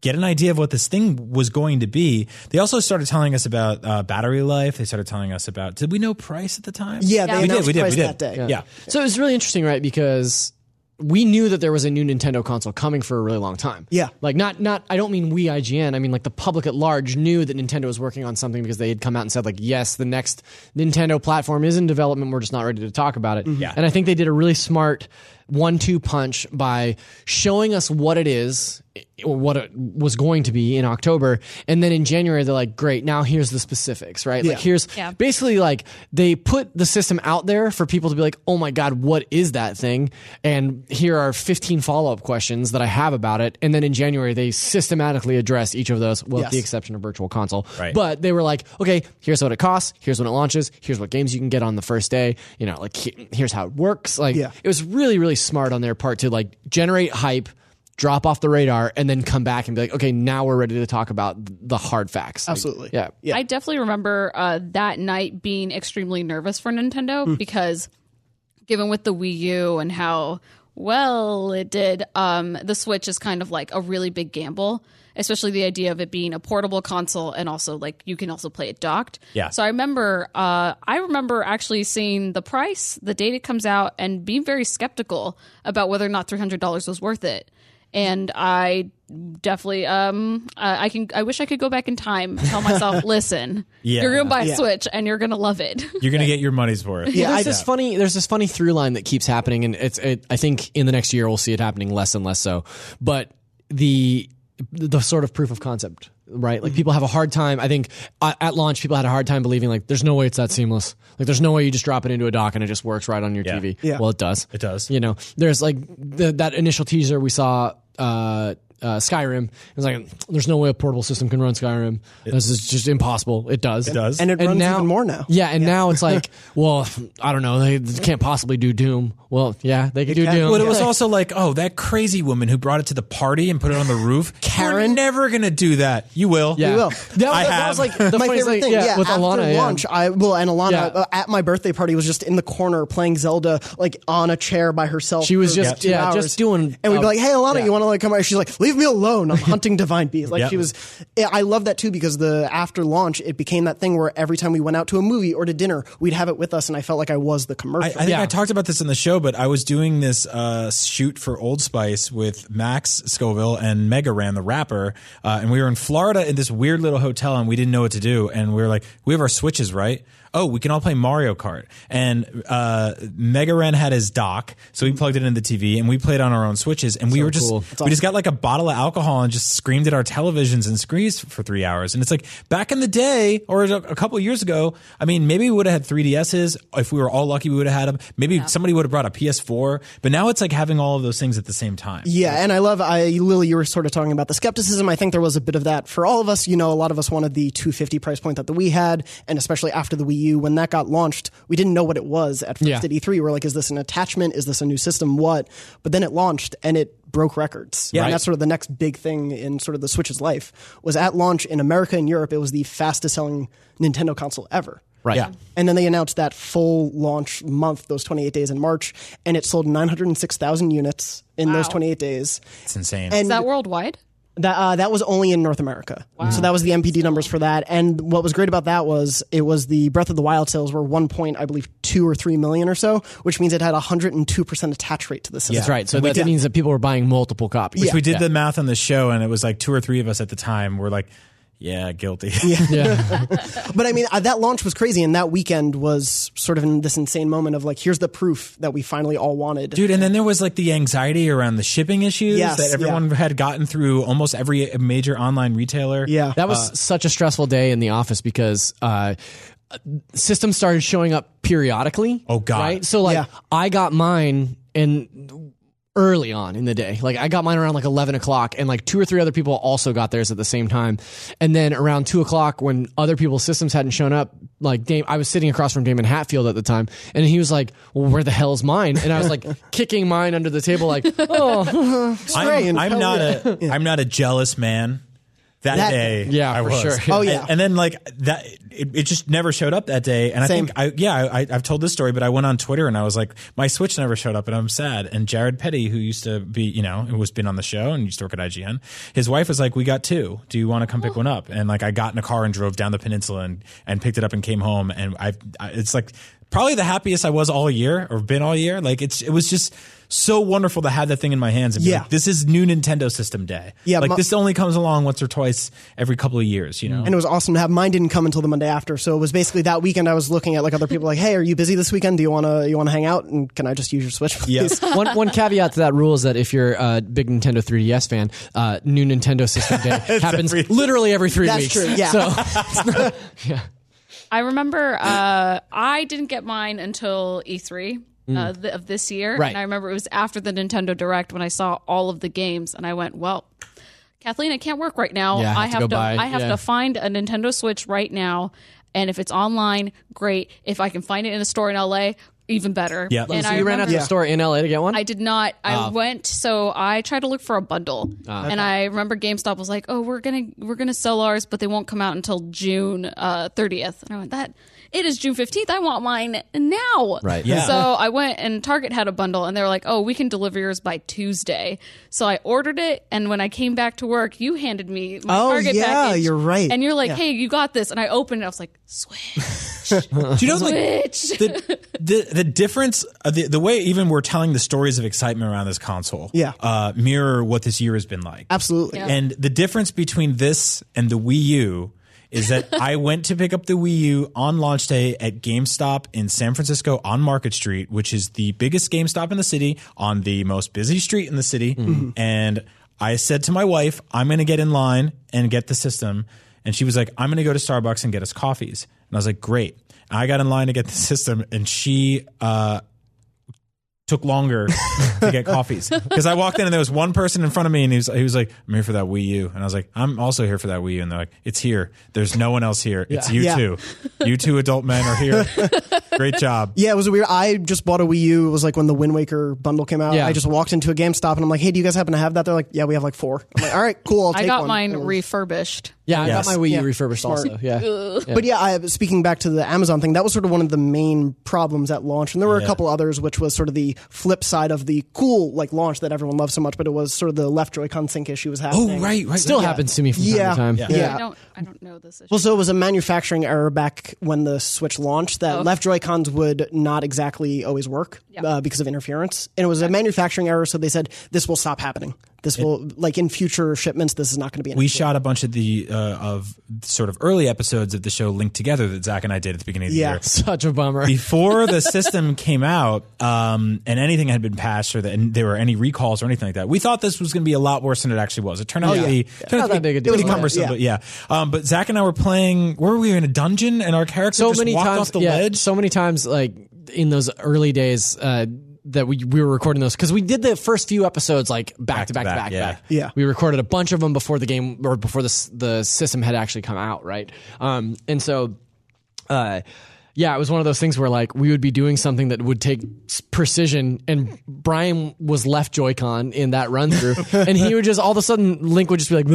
Get an idea of what this thing was going to be. They also started telling us about uh, battery life. They started telling us about. Did we know price at the time? Yeah, they Yeah. we did. We did. price We did. that day. Yeah. So it was really interesting, right? Because we knew that there was a new Nintendo console coming for a really long time. Yeah. Like not not I don't mean we IGN, I mean like the public at large knew that Nintendo was working on something because they had come out and said like yes, the next Nintendo platform is in development, we're just not ready to talk about it. Yeah. And I think they did a really smart one-two punch by showing us what it is or what it was going to be in October and then in January they're like great now here's the specifics right like here's Yeah. basically like they put the system out there for people to be like oh my god what is that thing and here are 15 follow-up questions that i have about it and then in january they systematically address each of those well with Yes. the exception of virtual console Right. but they were like okay here's what it costs here's when it launches here's what games you can get on the first day you know like here's how it works like Yeah. it was really really smart on their part to like generate hype drop off the radar and then come back and be like okay now we're ready to talk about the hard facts Like, Absolutely. yeah Yeah. I definitely remember uh, that night being extremely nervous for Nintendo because, given with the Wii U and how well it did, um, the Switch is kind of like a really big gamble. Especially the idea of it being a portable console and also like you can also play it docked. Yeah. So I remember, uh, I remember actually seeing the price, the date it comes out, and being very skeptical about whether or not three hundred dollars was worth it. And I definitely, um, uh, I can, I wish I could go back in time and tell myself, listen, Yeah. you're gonna buy a Yeah. Switch and you're gonna love it. You're gonna get your money's worth. Yeah, there's I- this funny there's this funny through line that keeps happening and it's it, I think in the next year we'll see it happening less and less so but the the sort of proof of concept right like people have a hard time I think at at launch people had a hard time believing like there's no way it's that seamless like there's no way you just drop it into a dock and it just works right on your Yeah. TV Yeah. well it does It does. you know there's like the, that initial teaser we saw uh uh, Skyrim. It was like, there's no way a portable system can run Skyrim. this is just impossible. It does. It does. And it runs even more now. Yeah, and now it's like, well, I don't know. They can't possibly do Doom. Well, yeah, they could do can. Doom. But it was also like, oh, that crazy woman who brought it to the party and put it on the roof. Karen? We're never gonna do that. You will. yeah. will. That, I that have. was like the my favorite thing. thing, yeah, with after Alana. yeah. I well, and Alana Yeah. uh, at my birthday party was just in the corner playing Zelda, like on a chair by herself. She was for just- two yeah, hours. just doing, and we'd be like, "Hey, Alana, yeah. you want to like come?" out? She's like, "Leave me alone. I'm hunting Divine Beasts." Like Yep. she was. I love that too because the after launch, it became that thing where every time we went out to a movie or to dinner, we'd have it with us, and I felt like I was the I, I think Yeah. I talked about this in the show, but I was doing this uh, shoot for Old Spice with Max Scoville and Mega Ran, the rapper, uh, and we were in Florida in this weird little hotel, and we didn't know what to do, and we were like, we have our switches, right? Oh, we can all play Mario Kart, and uh, Mega Ran had his dock, so we plugged it into the TV, and we played on our own switches, and we were just cool. we just got like a bottle of alcohol and just screamed at our televisions and screens for three hours. And it's like back in the day or a a couple of years ago, I mean, maybe we would have had 3DSs. If we were all lucky, we would have had them. Maybe somebody would have brought a PS4. But now it's like having all of those things at the same time. Yeah, and I love I Lily. You were sort of talking about the skepticism. I think there was a bit of that for all of us. You know, a lot of us wanted the 250 price point that the Wii had, and especially after the Wii U, when that got launched, we didn't know what it was at first Yeah. at E3. We're like, is this an attachment? Is this a new system? What? But then it launched, and it broke records. Yeah. and that's sort of the next big thing in sort of the Switch's life. Was at launch in America and Europe, it was the fastest selling Nintendo console ever. Right. Yeah. And then they announced that full launch month, those 28 days in March, and it sold 906,000 units in those 28 days. It's insane. And Is that worldwide? That uh, that was only in North America. So that was the NPD numbers for that. And what was great about that was it was the Breath of the Wild sales were one point, I believe, two or three million or so, which means it had a hundred and two percent attach rate to the system. That's right. So that means that people were buying multiple copies. Which we did Yeah. the math on the show, and it was like two or three of us at the time were like, yeah, guilty. Yeah. But I mean, uh, that launch was crazy, and that weekend was sort of in this insane moment of like, here's the proof that we finally all wanted. Dude, and then there was like the anxiety around the shipping issues Yes, that everyone yeah. had gotten through almost every major online retailer. Yeah. That was such a stressful day in the office because uh, systems started showing up periodically. Oh, God. Right? So like Yeah. I got mine in early on in the day. Like I got mine around like eleven o'clock, and like two or three other people also got theirs at the same time. And then around two o'clock, when other people's systems hadn't shown up, like Dame, I was sitting across from Daemon Hatfield at the time, and he was like, "Well, where the hell's mine?" And I was like kicking mine under the table, like, "Oh, I'm, I'm not yeah. a am not a jealous man. That, That- day, Yeah, I for was. sure. Oh, And- yeah. and, then like that, it, it just never showed up that day. And Same. I think I yeah, I, I've told this story, but I went on Twitter and I was like, my Switch never showed up, and I'm sad. And Jared Petty, who used to be you know who was been on the show and used to work at IGN, his wife was like, we got two. Do you want to come pick oh. one up? And like I got in a car and drove down the peninsula and and picked it up and came home. And I've I, it's like probably the happiest I was all year or been all year. Like it's it was just so wonderful to have that thing in my hands and be Yeah. like, this is new Nintendo System Day. Yeah, like my- this only comes along once or twice every couple of years. You know, and it was awesome to have. Mine didn't come until the Monday after, so it was basically that weekend. I was looking at like other people, like, "Hey, are you busy this weekend? Do you wanna you wanna hang out? And can I just use your Switch, please?" one one caveat to that rule is that if you're a big Nintendo 3DS fan, uh, new Nintendo System Day happens literally every three That's weeks. true, yeah. So yeah, I remember uh, I didn't get mine until E3 uh, th- of this year. Right. And I remember it was after the Nintendo Direct when I saw all of the games, and I went, "Well, Kathleen, I can't work right now. Yeah, I I have to to. I have yeah. to find a Nintendo Switch right now, and if it's online, great. If I can find it in a store in LA, even better. Yeah. And so I you ran out to the store in LA to get one. I did not. I Oh. went so I tried to look for a bundle, Ah. and I remember GameStop was like, "Oh, we're gonna we're gonna sell ours, but they won't come out until June thirtieth." and I went, "That it is June fifteenth. I want mine now." Right. Yeah. So I went and Target had a bundle, and they were like, "Oh, we can deliver yours by Tuesday." So I ordered it, and when I came back to work, you handed me my Oh, Target yeah, package. you're right. And you're like, Yeah. "Hey, you got this," and I opened it. I was like, "Switch, Do you know like Switch." the, the the difference uh, the the way even we're telling the stories of excitement around this console Yeah. uh, mirror what this year has been like Absolutely. Yeah. and the difference between this and the Wii U is that I went to pick up the Wii U on launch day at GameStop in San Francisco on Market Street, which is the biggest GameStop in the city on the most busy street in the city. And I said to my wife, I'm going to get in line and get the system. And she was like, I'm going to go to Starbucks and get us coffees. And I was like, great. I got in line to get the system, and she uh, took longer to get coffees because I walked in and there was one person in front of me and he was he was like I'm here for that Wii U and I was like I'm also here for that Wii U and they're like it's here there's no one else here it's you Yeah. two you two adult men are here great job Yeah, it was weird. I just bought a Wii U. It was like when the Wind Waker bundle came out. Yeah. I just walked into a GameStop and I'm like, "Hey, do you guys happen to have that?" They're like, "Yeah, we have like four. I'm like, "All right, cool. I'll take I got one." mine It was- refurbished. yeah, I Yes. got my Wii U Yeah. refurbished Smart. also. Yeah. But yeah, I, speaking back to the Amazon thing, that was sort of one of the main problems at launch, and there were a couple others, which was sort of the flip side of the cool like launch that everyone loves so much. But it was sort of the left Joy-Con sync issue was oh happening. right right Still yeah. happens to me from Yeah. time to time. Yeah. I don't. I don't know this issue. Well, so it was a manufacturing error back when the Switch launched that Oh. left Joy Cons would not exactly always work uh, because of interference, and it was a manufacturing error. So they said this will stop happening. This will like in future shipments. This is not going to be. We issue. shot a bunch of the uh, of sort of early episodes of the show linked together that Zach and I did at the beginning of the year. Yeah. year Such a bummer. before the system came out um, and anything had been passed or that and there were any recalls or anything like that, we thought this was going to be a lot worse than it actually was. It turned out to yeah. be Yeah. Not that big a deal. pretty It was cumbersome, minor, but yeah. Um, but Zach and I were playing. Where were we in a dungeon and our character so just many walked times, off the yeah, ledge? so many times, like in those early days. Uh, that we, we were recording those because we did the first few episodes like back, to back to back, yeah. back. Yeah. we recorded a bunch of them before the game or before the the system had actually come out, right? Um, and so, uh, yeah, it was one of those things where like we would be doing something that would take precision, and Brian was left Joy-Con in that run through, and he would just all of a sudden Link would just be like,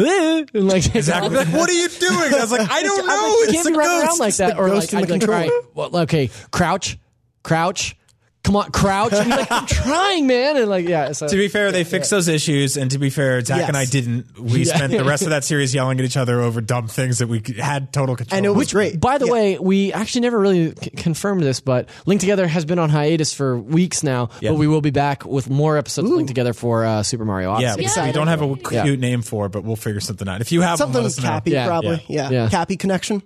and like Zach would be like, "What are you doing?" I was like, "I don't I'm know. like, you it's can't a be running around like that, or like, I'd be like, controller. all right, well, okay, crouch, crouch, come on, crouch. And he's like, I'm trying, man, and like, yeah. So To be fair, they fixed those issues, and to be fair, Zach Yes. and I didn't. We spent the rest of that series yelling at each other over dumb things that we had total control. and it over. was great. By the Yeah. way, we actually never really c- confirmed this, but Link Together has been on hiatus for weeks now. Yeah. But we will be back with more episodes of Link Together for uh, Super Mario Odyssey. Yeah, we, Excited. we don't have a cute Yeah. name for, it, but we'll figure something out. If you have something one, let us know. Cappy, Yeah. probably. Yeah. Yeah. Yeah. Cappy connection.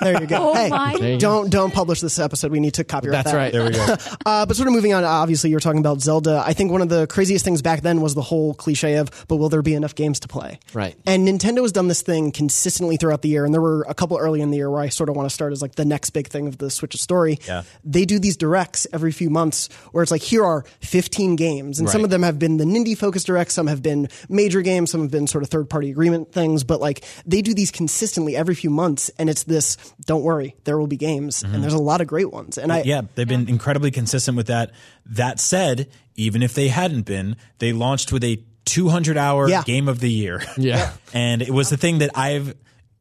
There you go. Oh hey, my don't don't publish this episode. We need to copyright That's that. right. There we go. Uh, but sort of moving on, obviously, you're talking about Zelda. I think one of the craziest things back then was the whole cliche of, but will there be enough games to play? Right. And Nintendo has done this thing consistently throughout the year. And there were a couple early in the year where I sort of want to start as like the next big thing of the Switch's story. Yeah. They do these directs every few months where it's like, here are 15 games. And some of them have been the Nindie focused directs, some have been major games, some have been sort of third party agreement things. But like they do these consistently every few months. And it's this, don't worry, there will be games. And there's a lot of great ones. And I, Mm-hmm. yeah, they've been incredibly consistent with that. That said, even if they hadn't been, they launched with a 200 hour Yeah. game of the year. Yeah. and it was the thing that I've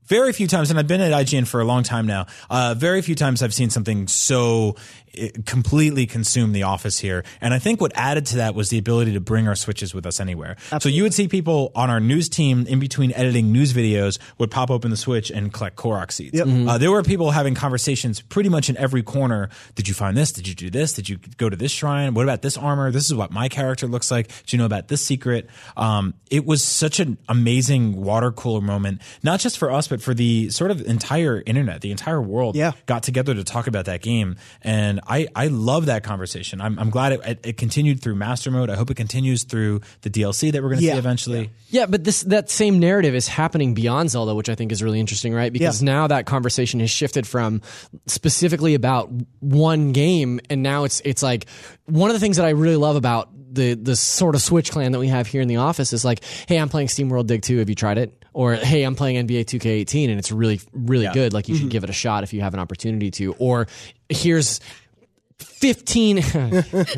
very few times, and I've been at IGN for a long time now. Uh, very few times I've seen something so completely consume the office here. And I think what added to that was the ability to bring our switches with us anywhere. So you would see people on our news team in between editing news videos would pop open the switch and collect Korok seeds. Uh, there were people having conversations pretty much in every corner. Did you find this? Did you do this? Did you go to this shrine? What about this armor? This is what my character looks like. Do you know about this secret? Um, it was such an amazing water cooler moment, not just for us, but for the sort of entire internet, the entire world Yeah. got together to talk about that game. And I, I love that conversation. I'm, I'm glad it, it, continued through Master Mode. I hope it continues through the DLC that we're going to Yeah. see eventually. Yeah, but this that same narrative is happening beyond Zelda, which I think is really interesting, right? Because Yeah. now that conversation has shifted from specifically about one game, and now it's it's like one of the things that I really love about the the sort of Switch clan that we have here in the office is like, hey, I'm playing SteamWorld Dig 2. Have you tried it? Or hey, I'm playing NBA 2K18 and it's really really good. Like you should mm-hmm. give it a shot if you have an opportunity to. Or here's 15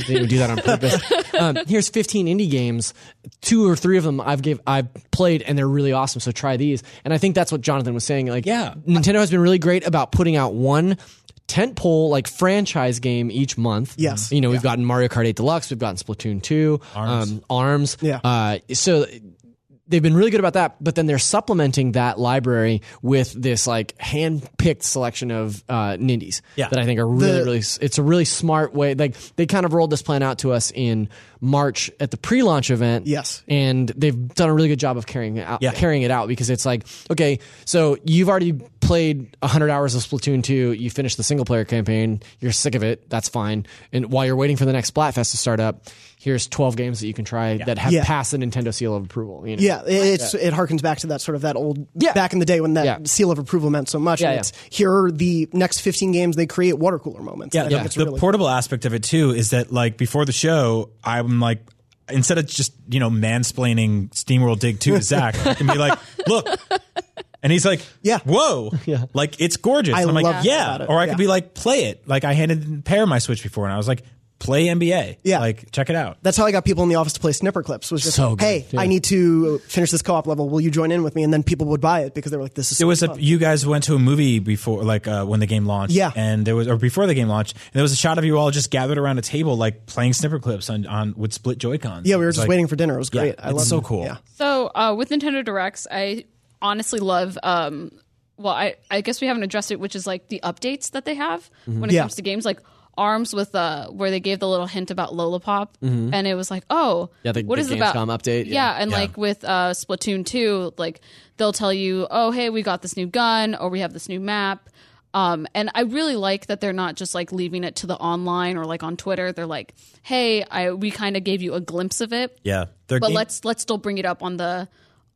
they would do that on purpose um, here's 15 indie games two or three of them i've gave i've played and they're really awesome so try these and i think that's what jonathan was saying like Yeah. nintendo has been really great about putting out one tentpole like franchise game each month Yes. you know we've gotten mario kart 8 deluxe we've gotten splatoon 2 arms, um, arms. Yeah. uh, so they've been really good about that, but then they're supplementing that library with this like hand-picked selection of uh, nindies Yeah. that I think are really, The- really. It's a really smart way. Like they kind of rolled this plan out to us in March at the pre-launch event. Yes. and they've done a really good job of carrying it out. Yeah. Carrying it out because it's like okay, so you've already played 100 hours of Splatoon 2, you finished the single player campaign, you're sick of it, that's fine. And while you're waiting for the next Splatfest to start up, here's 12 games that you can try that have Yeah. passed the Nintendo seal of approval. You know? Yeah, it- it's it harkens back to that sort of that old Yeah. back in the day when that Yeah. seal of approval meant so much. Yeah, and yeah. it's here are the next 15 games they create water cooler moments. Yeah, I the, think it's the really portable aspect of it too is that like before the show, I'm like instead of just you know mansplaining SteamWorld Dig Two to Zach, I can be like, look. And he's like, Yeah. whoa, yeah. like it's gorgeous. I and I'm like, love that yeah. Or I Yeah. could be like, play it. Like I handed Peer my Switch before, and I was like, play NBA. Yeah. like check it out. That's how I got people in the office to play Snipperclips. Was just So good, hey, yeah. I need to finish this co-op level. Will you join in with me? And then people would buy it because they were like, "This is." There so was a you guys went to a movie before, like uh, when the game launched. Yeah. and there was or before the game launched, and there was a shot of you all just gathered around a table, like playing Snipperclips on, on with split Joy Cons. yeah, we were just waiting for dinner. It was great. Yeah, I it's love so it. cool. Yeah. So uh, with Nintendo Directs, I honestly love. Um, well, I, I guess we haven't addressed it, which is like the updates that they have when it Yeah. comes to games, like Arms with uh, where they gave the little hint about Lola Pop, and it was like, oh, Yeah, the- what the is about? Update, Yeah, yeah. and Yeah. like with uh, Splatoon two, like they'll tell you, oh, hey, we got this new gun, or we have this new map. Um, and I really like that they're not just like leaving it to the online or like on Twitter. They're like, hey, I we kind of gave you a glimpse of it, Yeah, but game- let's let's still bring it up on the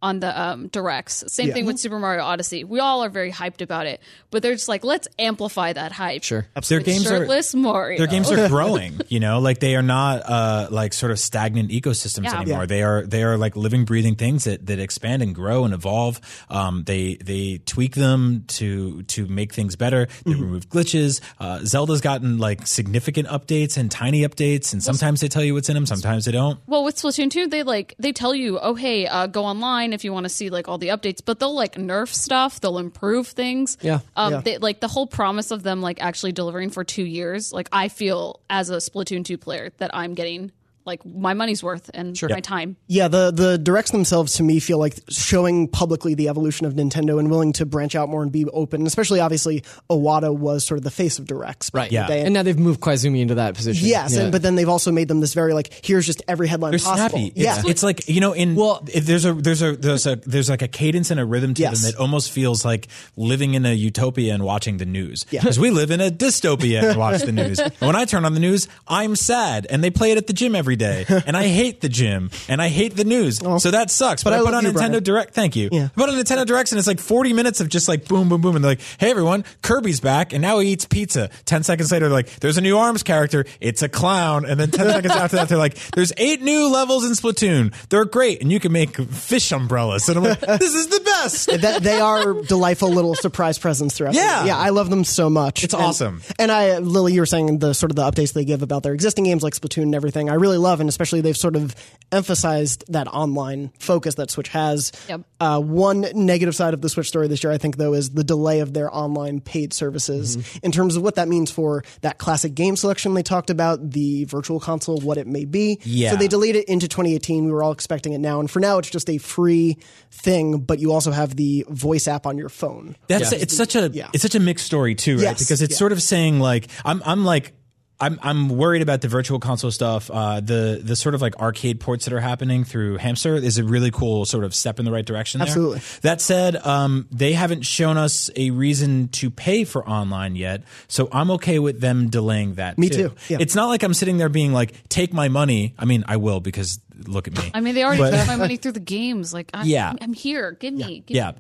on the um, directs. Same Yeah. thing with Super Mario Odyssey. We all are very hyped about it, but they're just like, let's amplify that hype. Sure. their games are Shirtless Mario. their games are growing. You know, like they are not uh, like sort of stagnant ecosystems Yeah. anymore. Yeah. They are they are like living, breathing things that, that expand and grow and evolve. Um, they they tweak them to to make things better. They Mm-hmm. remove glitches. Uh, Zelda's gotten like significant updates and tiny updates, and sometimes they tell you what's in them, sometimes they don't. Well, with Splatoon 2, they like they tell you, "Oh, hey, uh, go online if you want to see like all the updates." But they'll like nerf stuff, they'll improve things. Yeah. Um Yeah. They, like the whole promise of them like actually delivering for 2 years. Like I feel as a Splatoon 2 player that I'm getting like my money's worth and my time. Yeah, the the directs themselves to me feel like showing publicly the evolution of Nintendo and willing to branch out more and be open. And especially, obviously, Iwata was sort of the face of directs, Right. Yeah. day. And now they've moved Koizumi into that position. yes, Yeah. and, but then they've also made them this very like here's just every headline They're possible. snappy. Yeah, It's, it's like you know, in Well- there's a there's a there's a there's like a cadence and a rhythm to Yes. them that almost feels like living in a utopia and watching the news. Yeah. Because we live in a dystopia and watch the news. And when I turn on the news, I'm sad, and they play it at the gym every day, and I hate the gym, and I hate the news. so that sucks. But, But I, I put on you, Nintendo Brian. Direct. Thank you. Yeah. I put on Nintendo Directs, and it's like 40 minutes of just like boom, boom, boom, and they're like, "Hey everyone, Kirby's back, and now he eats pizza." Ten seconds later, they're like, "There's a new Arms character. It's a clown." And then ten seconds after that, they're like, "There's eight new levels in Splatoon. They're great, and you can make fish umbrellas." And I'm like, "This is the best." Yes. that they are delightful little surprise presents throughout. Yeah. year. yeah, I love them so much. It's And- awesome. And I, Lily, you were saying the sort of the updates they give about their existing games like Splatoon and everything. I really love, and especially they've sort of emphasized that online focus that Switch has. Yep. Uh, one negative side of the Switch story this year, I think, though, is the delay of their online paid services Mm-hmm. in terms of what that means for that classic game selection they talked about, the virtual console, what it may be. Yeah. So they delayed it into 2018. We were all expecting it now, and for now, it's just a free thing, but you also have the voice app on your phone. That's it's such a Yeah. it's such a mixed story too, right? Yes, Because it's yeah. sort of saying like I'm I'm like I'm I'm worried about the virtual console stuff. Uh, the the sort of like arcade ports that are happening through Hamster is a really cool sort of step in the right direction. there. Absolutely. That said, um, they haven't shown us a reason to pay for online yet, so I'm okay with them delaying that. Me too, yeah. It's not like I'm sitting there being like, "Take my money." I mean, I will because look at me. I mean, they already But- took my money through the games. Like, I'm, Yeah. I'm here. Give me. Give Yeah. Me.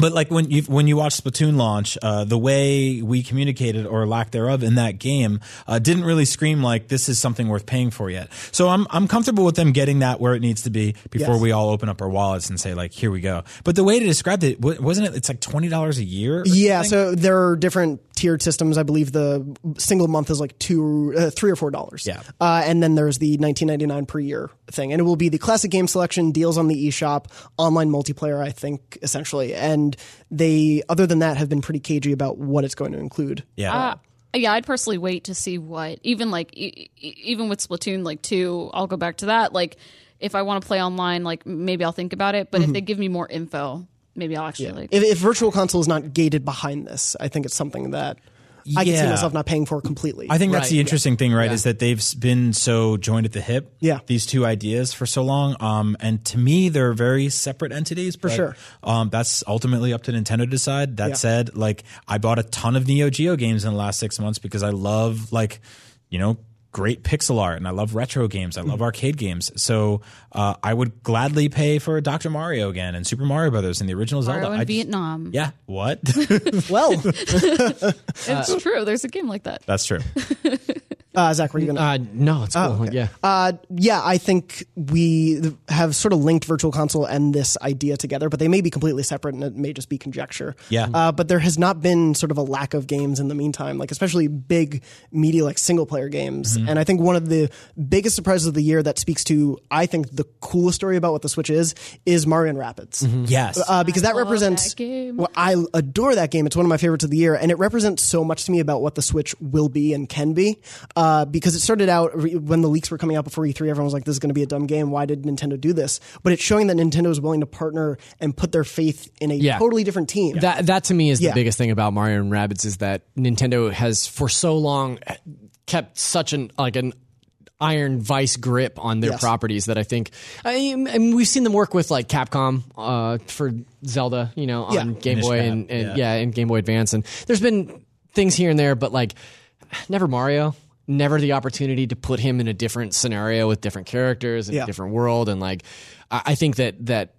But like when you when you watch Splatoon launch, uh, the way we communicated or lack thereof in that game uh, didn't really scream like this is something worth paying for yet. So I'm I'm comfortable with them getting that where it needs to be before Yes. we all open up our wallets and say like here we go. But the way to describe it wasn't it? It's like twenty dollars a year. Yeah, something? so there are different tiered systems. I believe the single month is like two, uh, three or four dollars. Yeah. uh, and then there's the 19.99 per year thing, and it will be the classic game selection, deals on the eShop, online multiplayer. I think essentially, and they other than that have been pretty cagey about what it's going to include. yeah. Uh, yeah, I'd personally wait to see what even like e- e- even with Splatoon like two. I'll go back to that. Like, if I want to play online, like maybe I'll think about it. But if they give me more info, maybe I'll actually like. If, if Virtual Console is not gated behind this, I think it's something that I can see Yeah. myself not paying for it completely. I think that's Right. the interesting thing, right? Is that they've been so joined at the hip. Yeah. These two ideas for so long. Um, and to me, they're very separate entities. For sure. Um, that's ultimately up to Nintendo to decide. That Yeah. said, like I bought a ton of Neo Geo games in the last six months because I love like, you know, great pixel art and I love retro games. I love Mm-hmm. arcade games. So uh, I would gladly pay for Dr. Mario again and Super Mario Brothers and the original Mario Zelda. in I just- Vietnam. yeah. What? well, It's true. There's a game like that. that's true. Uh, Zach, were you going to? Uh, no, it's cool. Yeah. Uh, yeah, I think we have sort of linked Virtual Console and this idea together, but they may be completely separate and it may just be conjecture. Yeah. Uh, but there has not been sort of a lack of games in the meantime, like especially big media like single player games. And I think one of the biggest surprises of the year that speaks to, I think, the coolest story about what the Switch is, is Mario and Rabbids. Yes. Uh, because that represents. that game. Well, I adore that game. It's one of my favorites of the year, and it represents so much to me about what the Switch will be and can be. Uh, because it started out re- when the leaks were coming out before E3, everyone was like, "This is going to be a dumb game. Why did Nintendo do this?" But it's showing that Nintendo is willing to partner and put their faith in a Yeah. totally different team. That that to me is Yeah. the biggest thing about Mario and Rabbids is that Nintendo has for so long kept such an like an iron vice grip on their Yes. properties that I think I mean, I mean, we've seen them work with like Capcom uh, for Zelda, you know, on Yeah. Game Boy and, and yeah. yeah. and Game Boy Advance, and there's been things here and there, but like never Mario. Never the opportunity to put him in a different scenario with different characters and Yeah. a different world, and like I, I think that that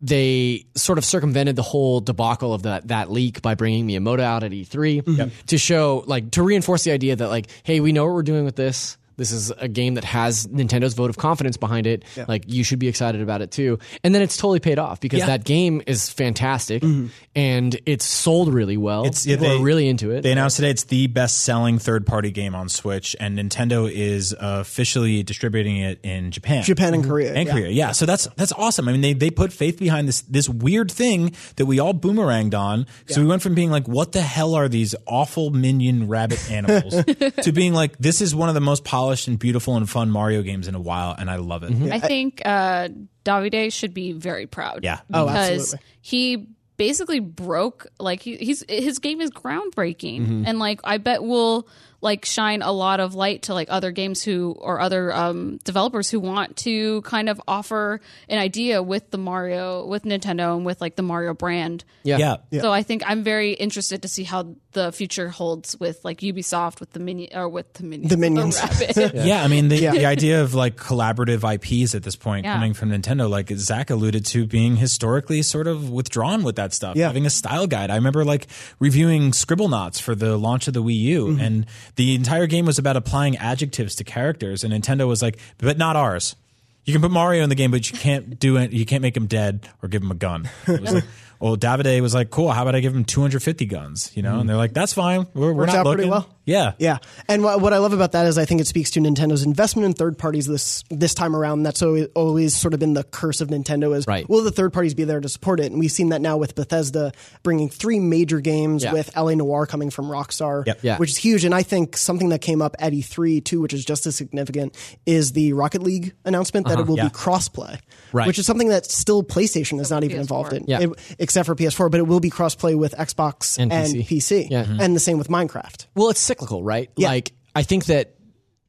they sort of circumvented the whole debacle of that that leak by bringing Miyamoto out at E3 mm-hmm. to show like to reinforce the idea that like hey we know what we're doing with this this is a game that has Nintendo's vote of confidence behind it like you should be excited about it too and then it's totally paid off because Yeah. that game is fantastic mm-hmm. and it's sold really well It's- yeah, people they- are really into it They announced today it's the best selling third party game on Switch, and Nintendo is officially distributing it in Japan. Japan and mm-hmm. Korea, And yeah. Korea, yeah. So that's that's awesome. I mean, they they put faith behind this this weird thing that we all boomeranged on. So we went from being like, what the hell are these awful minion rabbit animals to being like, this is one of the most polished and beautiful and fun Mario games in a while, and I love it. I think uh, Davide should be very proud. Yeah. Oh, because absolutely. he basically broke like he, he's his game is groundbreaking, and like I bet will like shine a lot of light to like other games who or other um, developers who want to kind of offer an idea with the Mario with Nintendo and with like the Mario brand. yeah, Yeah. So I think I'm very interested to see how the future holds with like Ubisoft with the minion or with the minions. The Minions. rabbit. Yeah, I mean the, the idea of like collaborative IPs at this point Yeah. coming from Nintendo, like Zach alluded to, being historically sort of withdrawn with that stuff. Yeah. Having a style guide. I remember like reviewing Scribble Scribblenauts for the launch of the Wii U, Mm-hmm. and the entire game was about applying adjectives to characters, and Nintendo was like, "But not ours." You can put Mario in the game, but you can't do it. You can't make him dead or give him a gun. It was like, well, Davide was like, "Cool. How about I give him 250 guns?" You know, and they're like, "That's fine. We're, we're Worked not out pretty well. Yeah, Yeah, and what, what I love about that is I think it speaks to Nintendo's investment in third parties this this time around. That's always, always sort of been the curse of Nintendo is Right. will the third parties be there to support it? And we've seen that now with Bethesda bringing three major games Yeah. with LA Noire coming from Rockstar, Yep. Yeah. which is huge. And I think something that came up at E3 too, which is just as significant, is the Rocket League announcement that it uh-huh. will Yeah. be crossplay, Right. which is something that still PlayStation is not even PS4. involved in, Yeah. It- except for PS4. But it will be crossplay with Xbox And and, PC. PC, Yeah. Mhm. and the same with Minecraft. Well, it's cyclical, right? Yeah. Like I think that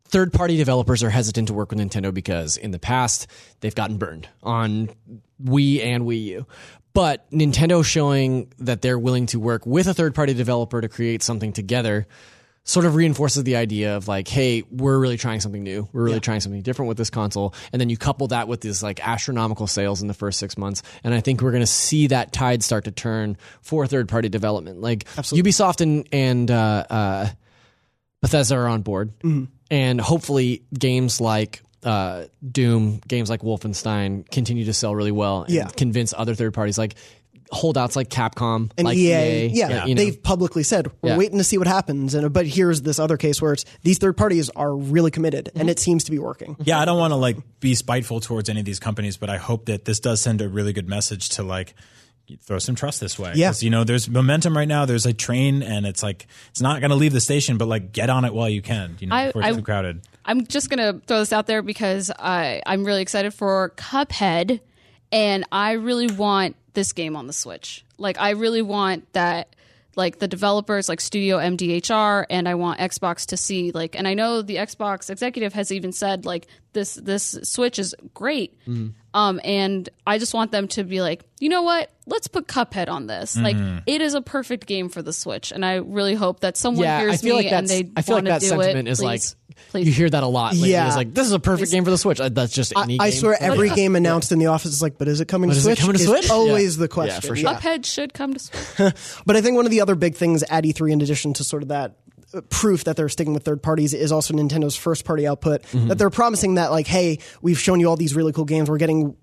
third party developers are hesitant to work with Nintendo because in the past they've gotten burned on Wii and Wii U. But Nintendo showing that they're willing to work with a third party developer to create something together sort of reinforces the idea of like, hey, we're really trying something new. We're really trying something different with this console. And then you couple that with this like astronomical sales in the first six months. And I think we're going to see that tide start to turn for third party development. Like Ubisoft and, and, uh, uh, Bethesda are on board, Mm-hmm. and hopefully games like uh, Doom, games like Wolfenstein continue to sell really well and Yeah. convince other third parties like holdouts like Capcom and like EA, EA. yeah, you know. they've publicly said we're Yeah. waiting to see what happens. And but here's this other case where it's these third parties are really committed, Mm-hmm. and it seems to be working. yeah. I don't want to like be spiteful towards any of these companies, but I hope that this does send a really good message to like throw some trust this way. Yeah. 'Cause, you know, there's momentum right now. There's a train, and it's like it's not going to leave the station, but like get on it while you can. You know, I- before it's I- too crowded. I'm just gonna throw this out there because I I'm really excited for Cuphead, and I really want this game on the Switch. Like I really want that. Like the developers, like Studio MDHR, and I want Xbox to see like, and I know the Xbox executive has even said like this this Switch is great, um, and I just want them to be like, you know what, let's put Cuphead on this. Like it is a perfect game for the Switch, and I really hope that someone yeah, hears me like and they I feel like that do sentiment it. is like Please, please. you hear that a lot. Lately. Yeah. it's like this is a perfect game for the Switch. Uh, That's just any. I game. swear, every game announced in the office is like, but is it coming But to is it Switch? coming to Is Switch? Always Yeah. the question. Yeah, for sure. Cuphead should come to Switch. But I think one of the other big things at E3, in addition to sort of that uh, proof that they're sticking with third parties, is also Nintendo's first party output. Mm-hmm. That they're promising that, like, hey, we've shown you all these really cool games. We're getting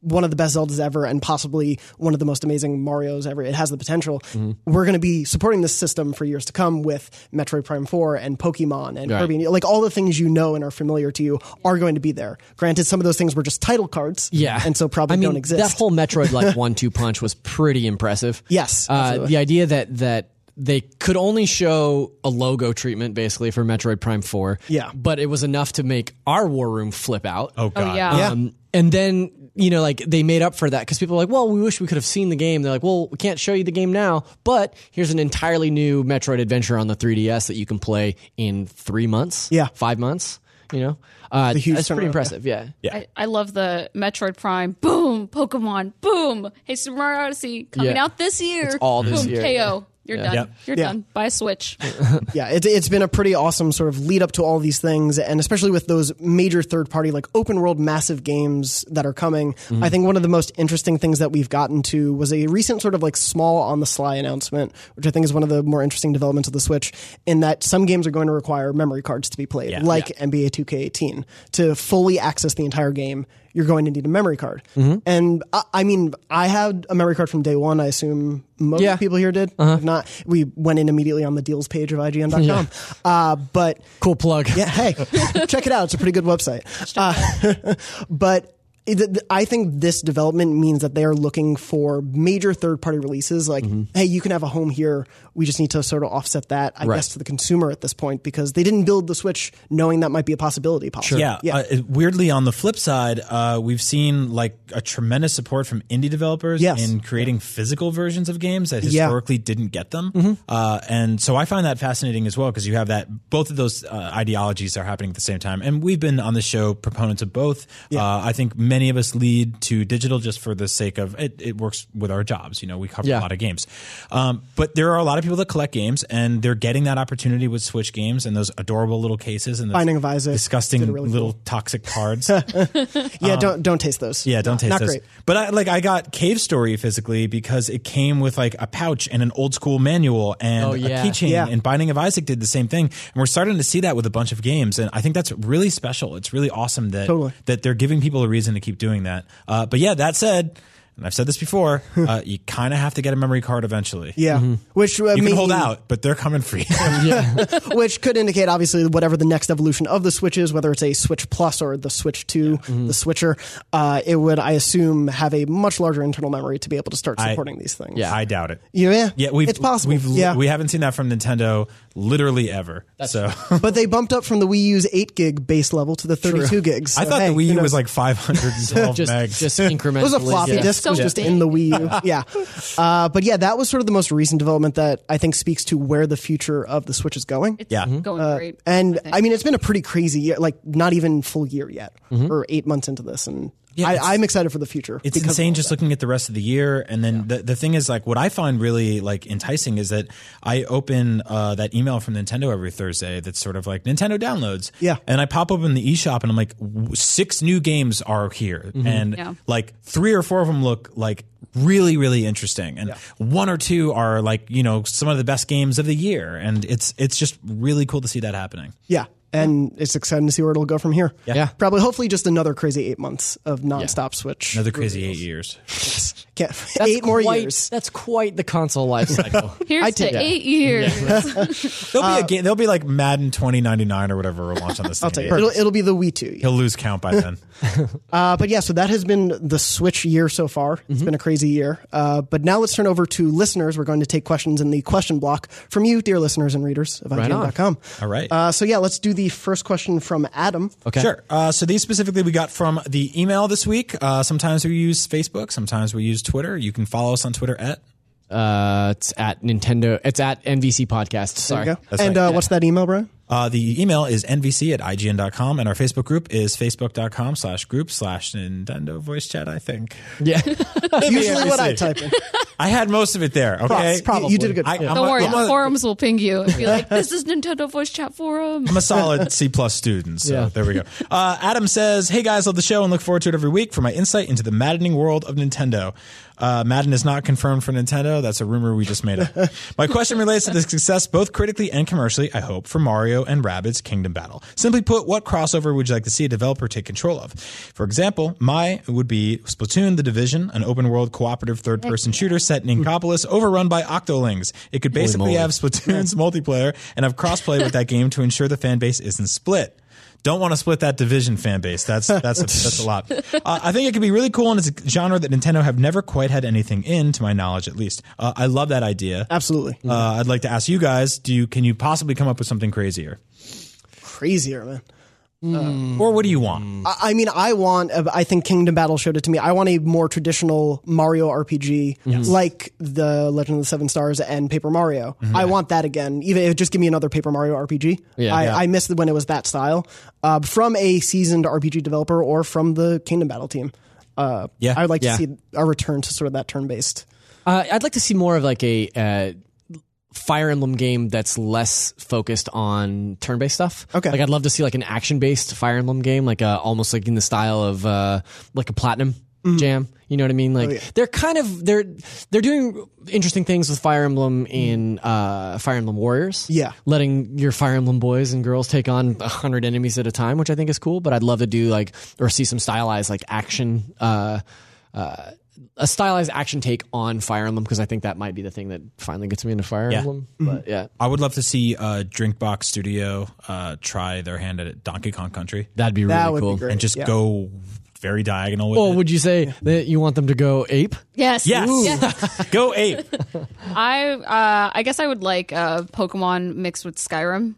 one of the best Zeldas ever and possibly one of the most amazing Marios ever. It has the potential. Mm-hmm. We're going to be supporting this system for years to come with Metroid Prime 4 and Pokemon and Right. Kirby. Like, all the things you know and are familiar to you are going to be there. Granted, some of those things were just title cards. Yeah, And so probably I mean, don't exist. That whole Metroid like one two punch was pretty impressive. Yes, uh, the idea that that they could only show a logo treatment basically for Metroid Prime Four. Yeah. but it was enough to make our war room flip out. Oh god. yeah. Yeah. Um, and then you know, like they made up for that because people are like, "Well, we wish we could have seen the game." They're like, "Well, we can't show you the game now, but here's an entirely new Metroid adventure on the 3DS that you can play in three months, Yeah. five months." You know, uh, huge that's pretty turnaround, impressive. Yeah, I, I love the Metroid Prime. Boom, Pokemon. Boom. Hey, Super Mario Odyssey coming Yeah. out this year. It's all this Boom, year. KO. You're done. Yep. You're Yeah. done. Buy a Switch. yeah, it, it's been a pretty awesome sort of lead up to all these things, and especially with those major third party, like open world, massive games that are coming. Mm-hmm. I think one of the most interesting things that we've gotten to was a recent sort of like small on the sly announcement, which I think is one of the more interesting developments of the Switch, in that some games are going to require memory cards to be played, Yeah. like NBA 2K18. To fully access the entire game, you're going to need a memory card. And I, I mean, I had a memory card from day one. I assume most Yeah. people here did. If not, we went in immediately on the deals page of IGN.com. Uh, but cool plug. yeah, hey, check it out. It's a pretty good website. Uh, but it, th- I think this development means that they are looking for major third party releases. Like, hey, you can have a home here. We just need to sort of offset that, I Right. guess, to the consumer at this point because they didn't build the Switch knowing that might be a possibility. Possibly. Yeah. yeah. Uh, weirdly, on the flip side, uh, we've seen like a tremendous support from indie developers Yes. in creating physical versions of games that Yeah. Mm-hmm. historically didn't get them. Uh, and so I find that fascinating as well because you have that both of those uh, ideologies are happening at the same time. And we've been on the show proponents of both. Uh, I think many of us lead to digital just for the sake of it. It works with our jobs. You know, we cover Yeah. a lot of games, um, but there are a lot of of people that collect games, and they're getting that opportunity with Switch games and those adorable little cases and those Binding of Isaac disgusting really little toxic cards. Yeah, don't don't taste those. Um, Yeah, don't taste not those. great. But I, like, I got Cave Story physically because it came with like a pouch and an old school manual and Oh, a keychain. Yeah. And Binding of Isaac did the same thing. And we're starting to see that with a bunch of games, and I think that's really special. It's really awesome that Totally. that they're giving people a reason to keep doing that. Uh, but yeah, that said. And I've said this before, uh, you kind of have to get a memory card eventually. Yeah, which uh, You can mean- hold out, but they're coming for you. which could indicate obviously whatever the next evolution of the Switch is, whether it's a Switch Plus or the Switch 2, Mm-hmm. the Switcher. Uh, it would, I assume, have a much larger internal memory to be able to start I- supporting these things. Yeah. I doubt it. yeah, Yeah, we've, it's possible. We've, yeah, we haven't seen that from Nintendo literally ever. so but they bumped up from the Wii U's 8 gig base level to the 32 gigs. I thought hey, the Wii who U was like 512 just megs. just incrementally. It was a floppy yeah. disk So was just big. in the Wii U. yeah. Uh, but yeah, that was sort of the most recent development that I think speaks to where the future of the Switch is going. It's Yeah. going great. And think. I mean, it's been a pretty crazy year, like not even full year yet, or eight months into this. And Yeah, I, I'm excited for the future. It's insane just that. looking at the rest of the year. And then the, the thing is, like, what I find really like enticing is that I open uh, that email from Nintendo every Thursday that's sort of like Nintendo downloads. Yeah. And I pop open the eShop and I'm like, w- six new games are here. And Yeah. like three or four of them look like really, really interesting. And one or two are like, you know, some of the best games of the year. And it's, it's just really cool to see that happening. Yeah. And it's exciting to see where it'll go from here. Yeah. Probably, hopefully, just another crazy eight months of nonstop Switch. Another crazy eight years. Can't, That's eight more quite- years. That's quite the console life cycle. Here's I to take- eight years. There'll be a game, there'll be like Madden 2099 or whatever will launch on this I'll thing. tell it'll, it'll be the Wii 2. He'll lose count by then. Uh, but yeah, so that has been the Switch year so far. It's Mm-hmm. been a crazy year. Uh, but now let's turn over to listeners. We're going to take questions in the question block from you, dear listeners and readers of Right. IGN.com. All right. Uh, so yeah, let's do the first question from Adam. Okay. Sure. Uh, so these specifically we got from the email this week. Uh, sometimes we use Facebook. Sometimes we use Twitter. You can follow us on Twitter at. Uh, it's at Nintendo. It's at NVC Podcast. Sorry. There you go. That's and right. uh, what's that email, Brian? Uh, the email is nvc at ign.com and our Facebook group is facebook.com slash group slash Nintendo voice chat, I think. Yeah. Usually what I type in. I had most of it there. Okay. Probably. You did a good I, job. I'm Don't a- worry, I'm the a- forums will ping you and be like, "This is Nintendo Voice Chat Forum." I'm a solid C plus student, so Yeah. there we go. Uh, Adam says, "Hey guys, love the show and look forward to it every week for my insight into the maddening world of Nintendo. Uh, Madden is not confirmed for Nintendo. That's a rumor we just made up. my question relates to the success, both critically and commercially. I hope for Mario and Rabbids Kingdom Battle. Simply put, what crossover would you like to see a developer take control of? For example, my would be Splatoon: The Division, an open-world cooperative third-person shooter set in Inkopolis, overrun by Octolings. It could basically have Splatoon's multiplayer and have crossplay with that game to ensure the fan base isn't split. Don't want to split that division fan base. That's that's a, that's a lot. Uh, I think it could be really cool, and it's a genre that Nintendo have never quite had anything in, to my knowledge, at least. Uh, I love that idea. Absolutely. Uh, I'd like to ask you guys: Do you can you possibly come up with something crazier, Crazier, man. Or what do you want? I I mean, I want. I think Kingdom Battle showed it to me. I want a more traditional Mario RPG, like the Legend of the Seven Stars and Paper Mario. I want that again. Even if just give me another Paper Mario RPG. Yeah. I, Yeah. I missed it when it was that style uh, from a seasoned RPG developer or from the Kingdom Battle team. Uh, Yeah. I would like Yeah. to see a return to sort of that turn based. Uh, I'd like to see more of like a uh, Fire Emblem game that's less focused on turn-based stuff. Okay. like I'd love to see like an action-based Fire Emblem game, like uh, almost like in the style of uh, like a Platinum Jam. You know what I mean? Like yeah. they're kind of they're they're doing interesting things with Fire Emblem in uh, Fire Emblem Warriors. Yeah. letting your Fire Emblem boys and girls take on a hundred enemies at a time, which I think is cool. But I'd love to do like or see some stylized like action. Uh, uh, a stylized action take on Fire Emblem because I think that might be the thing that finally gets me into Fire Yeah. Emblem. But yeah, I would love to see uh, Drinkbox Studio uh, try their hand at Donkey Kong Country that'd be really That would cool. be great. and just Yeah. go very diagonal with Well, it. would you say that you want them to go ape? Yes. Yes. Yes. go ape. I uh, I guess I would like uh, Pokemon mixed with Skyrim.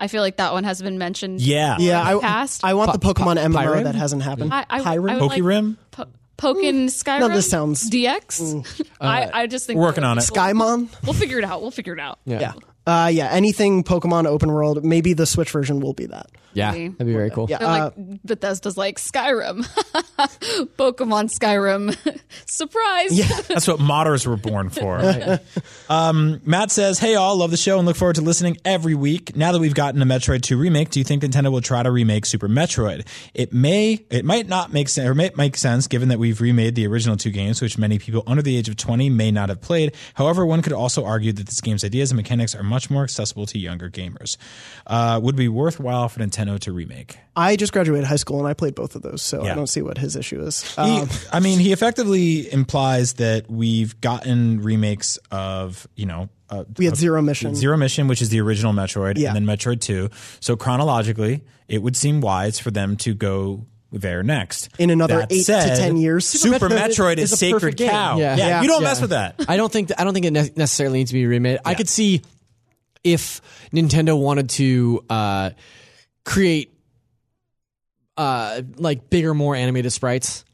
I feel like that one has been mentioned. Yeah. Yeah, I, Past? I want the Pokemon MMO Pyram? that hasn't happened. I, I, Pyram? I would like po- Pokin mm. Skyrim. No, this sounds- DX. Mm. I, uh, I just think We're working on it. Skymon? We'll figure it out. We'll figure it out. Yeah. Yeah. Uh, yeah, anything Pokemon open world. Maybe the Switch version will be that. Yeah, Maybe. that'd be very cool. Yeah. They're like Bethesda's like Skyrim, Pokemon Skyrim, surprise. Yeah. That's what modders were born for. um, Matt says, "Hey all, love the show and look forward to listening every week. Now that we've gotten a Metroid 2 remake, do you think Nintendo will try to remake Super Metroid? It may, it might not make sense, or may make sense given that we've remade the original two games, which many people under the age of 20 may not have played. However, one could also argue that this game's ideas and mechanics are much more accessible to younger gamers. Uh, would be worthwhile for Nintendo to remake." I just graduated high school and I played both of those, so Yeah. I don't see what his issue is. He, Um, I mean, he effectively implies that we've gotten remakes of, you know, uh, we had Zero Mission. Zero Mission, which is the original Metroid, Yeah. and then Metroid 2. So chronologically, it would seem wise for them to go there next. In another That eight to 10 years. Super Metroid is is a sacred cow. Yeah. Yeah, Yeah. you don't Yeah. mess with that. I don't think I don't think it ne- necessarily needs to be remade. I could see if Nintendo wanted to uh, create uh, like bigger, more animated sprites.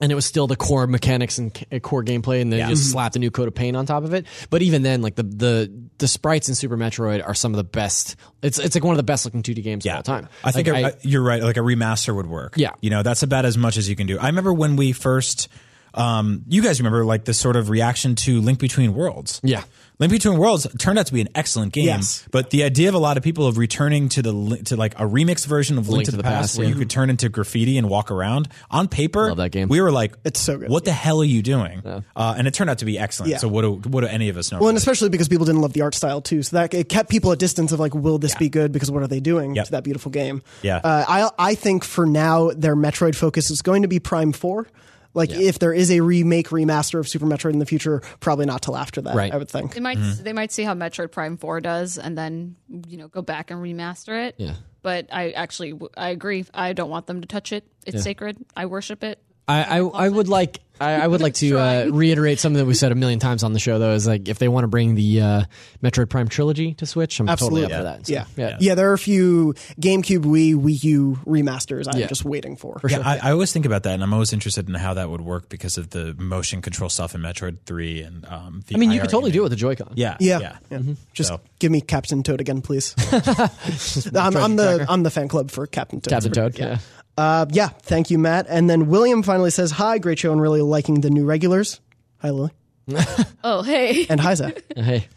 And it was still the core mechanics and core gameplay, and they Yeah. just slapped a new coat of paint on top of it. But even then, like the the the sprites in Super Metroid are some of the best. It's it's like one of the best looking 2D games of all time. I think Like, a- you're right. Like a remaster would work. Yeah. You know, that's about as much as you can do. I remember when we first, um, you guys remember like the sort of reaction to Link Between Worlds. Yeah. Link Between Worlds turned out to be an excellent game. Yes. But the idea of a lot of people of returning to the to like a remix version of Link, to, the, Past, where yeah. you could turn into graffiti and walk around on paper. Love that game. We were like, It's so good. What the hell are you doing? Uh, and it turned out to be excellent. Yeah. So what do what do any of us know? well, and especially because people didn't love the art style too, so that it kept people at distance of like, will this be good? Because what are they doing Yep. to that beautiful game? Yeah. uh, I I think for now their Metroid focus is going to be Prime Four. Like if there is a remake remaster of Super Metroid in the future, probably not till after that. Right. I would think. They might Mm-hmm. they might see how Metroid Prime Four does, and then you know go back and remaster it. Yeah. But I actually I agree. I don't want them to touch it. It's sacred. I worship it. I, I, I would like I, I would like to uh, reiterate something that we said a million times on the show though is like if they want to bring the uh, Metroid Prime trilogy to Switch, I'm Absolutely. totally up for that. So, Yeah. yeah, yeah, There are a few GameCube, Wii, Wii U remasters I'm Yeah. just waiting for. Yeah, I, I always think about that, and I'm always interested in how that would work because of the motion control stuff in Metroid Three and um. The I mean, you could totally game. do it with the Joy-Con. Yeah, Yeah, yeah. yeah. Just So- give me Captain Toad again, please. I'm, I'm the I'm the fan club for Captain Toad. Captain Toad. good, Yeah. Uh, yeah, thank you, Matt. And then William finally says, "Hi, great show, and really liking the new regulars." Hi, Lily, Oh hey. and hi, Zach. Hey,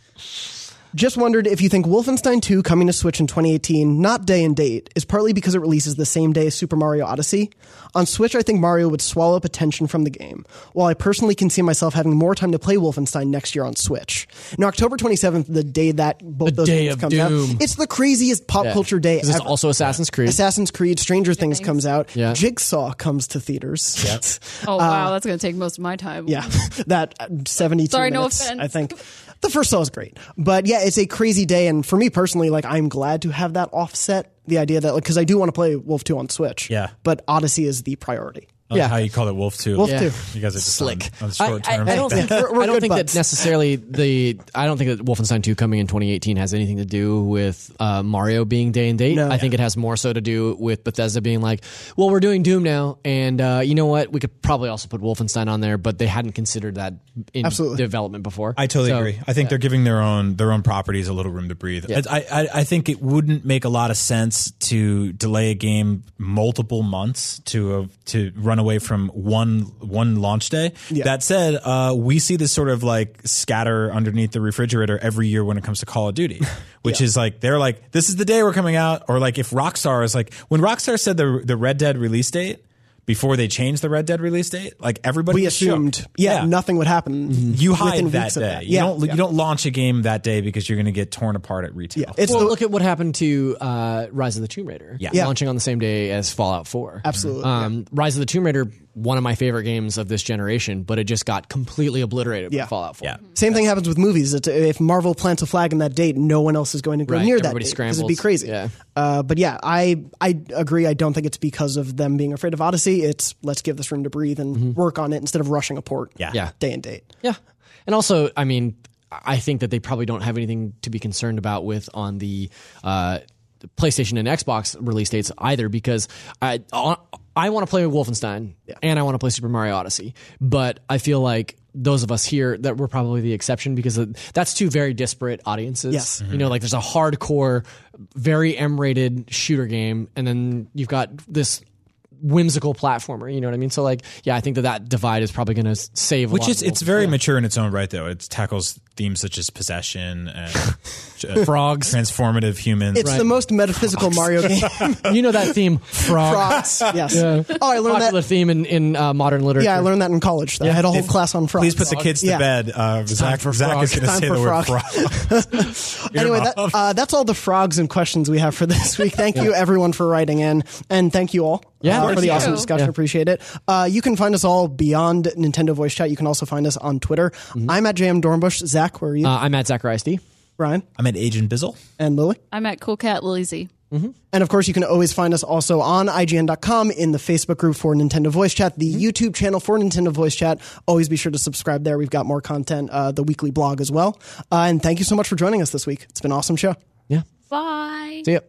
Just wondered if you think Wolfenstein 2 coming to Switch in 2018, not day and date, is partly because it releases the same day as Super Mario Odyssey. On Switch, I think Mario would swallow up attention from the game, while I personally can see myself having more time to play Wolfenstein next year on Switch. Now, October 27th, the day that both The those day games of comes doom. out, it's the craziest pop Yeah. culture day 'Cause it's ever. also Assassin's Creed. Assassin's Creed, Stranger Things Things. comes out, Yeah. Jigsaw comes to theaters. Oh wow, that's gonna take most of my time. Yeah, that uh, 72 Sorry, no offense. I think. The first saw is great. But yeah, it's a crazy day. And for me personally, like, I'm glad to have that offset. The idea that, like, because I do want to play Wolf 2 on Switch. Yeah. But Odyssey is the priority. I Yeah. how you call it Wolf Two. Wolf Yeah. 2. You guys are just Slick. on, on I, short I, term. I don't think, We're- we're I don't think that necessarily the I don't think that Wolfenstein 2 coming in 2018 has anything to do with uh, Mario being day and date. No. I think it has more so to do with Bethesda being like, well, we're doing Doom now, and uh, you know what? We could probably also put Wolfenstein on there, but they hadn't considered that in Absolutely. development before. I totally So, agree. I think they're giving their own their own properties a little room to breathe. I, I I think it wouldn't make a lot of sense to delay a game multiple months to uh, to run away from one one launch day. Yeah. That said, uh, we see this sort of like scatter underneath the refrigerator every year when it comes to Call of Duty, which is like they're like this is the day we're coming out, or like if Rockstar is like when Rockstar said the the Red Dead release date. Before they changed the Red Dead release date, like everybody We was shook. assumed, yeah, nothing would happen. You hide that weeks of day. that. You Yeah, don't yeah. you don't launch a game that day because you're going to get torn apart at retail. Yeah, it's well, the, look at what happened to uh, Rise of the Tomb Raider. Yeah. Yeah. launching on the same day as Fallout 4. Absolutely, Um, Rise of the Tomb Raider, one of my favorite games of this generation, but it just got completely obliterated Yeah. by Fallout 4. Yeah. Same thing happens with movies. It's, if Marvel plants a flag in that date, no one else is going to go Right, near that everybody date because it'd be crazy. Yeah. Uh, but yeah, I I agree. I don't think it's because of them being afraid of Odyssey. It's let's give this room to breathe and Mm-hmm. work on it instead of rushing a port. Yeah. Yeah. day and date. Yeah. And also, I mean, I think that they probably don't have anything to be concerned about with on the uh, PlayStation and Xbox release dates either because I uh, I want to play Wolfenstein and I want to play Super Mario Odyssey, but I feel like those of us here that we're probably the exception because that's two very disparate audiences. Yes. You know, like there's a hardcore, very M-rated shooter game, and then you've got this whimsical platformer. You know what I mean? So like, yeah, I think that that divide is probably going to save. Which is it's very mature in its own right, though. It tackles themes such as possession and frogs, transformative humans. It's the most metaphysical Mario game. you know that theme, frogs. Frogs. Yes. Oh, I learned Popular that. theme in, in uh, modern literature. Yeah, I learned that in college. I had a whole class on frogs. Please put the kids to Yeah. bed. Uh, Zach, for Zach is frog. going to Time say for the word frog. frog. anyway, that, uh, that's all the frogs and questions we have for this week. Thank you, everyone, for writing in, and thank you all Yeah, uh, thank for the you. awesome discussion. Yeah. Appreciate it. Uh, you can find us all beyond Nintendo Voice Chat. You can also find us on Twitter. I'm at JM Dornbush. Zach, where are you? Uh, I'm at Zacharias D. Ryan I'm at Agent Bizzle. and Lily. I'm at Cool Cat Lily Z. And of course, you can always find us also on IGN.com in the Facebook group for Nintendo Voice Chat, the YouTube channel for Nintendo Voice Chat. Always be sure to subscribe there. We've got more content, uh, the weekly blog as well. Uh, and thank you so much for joining us this week. It's been an awesome show. Yeah. Bye. See ya.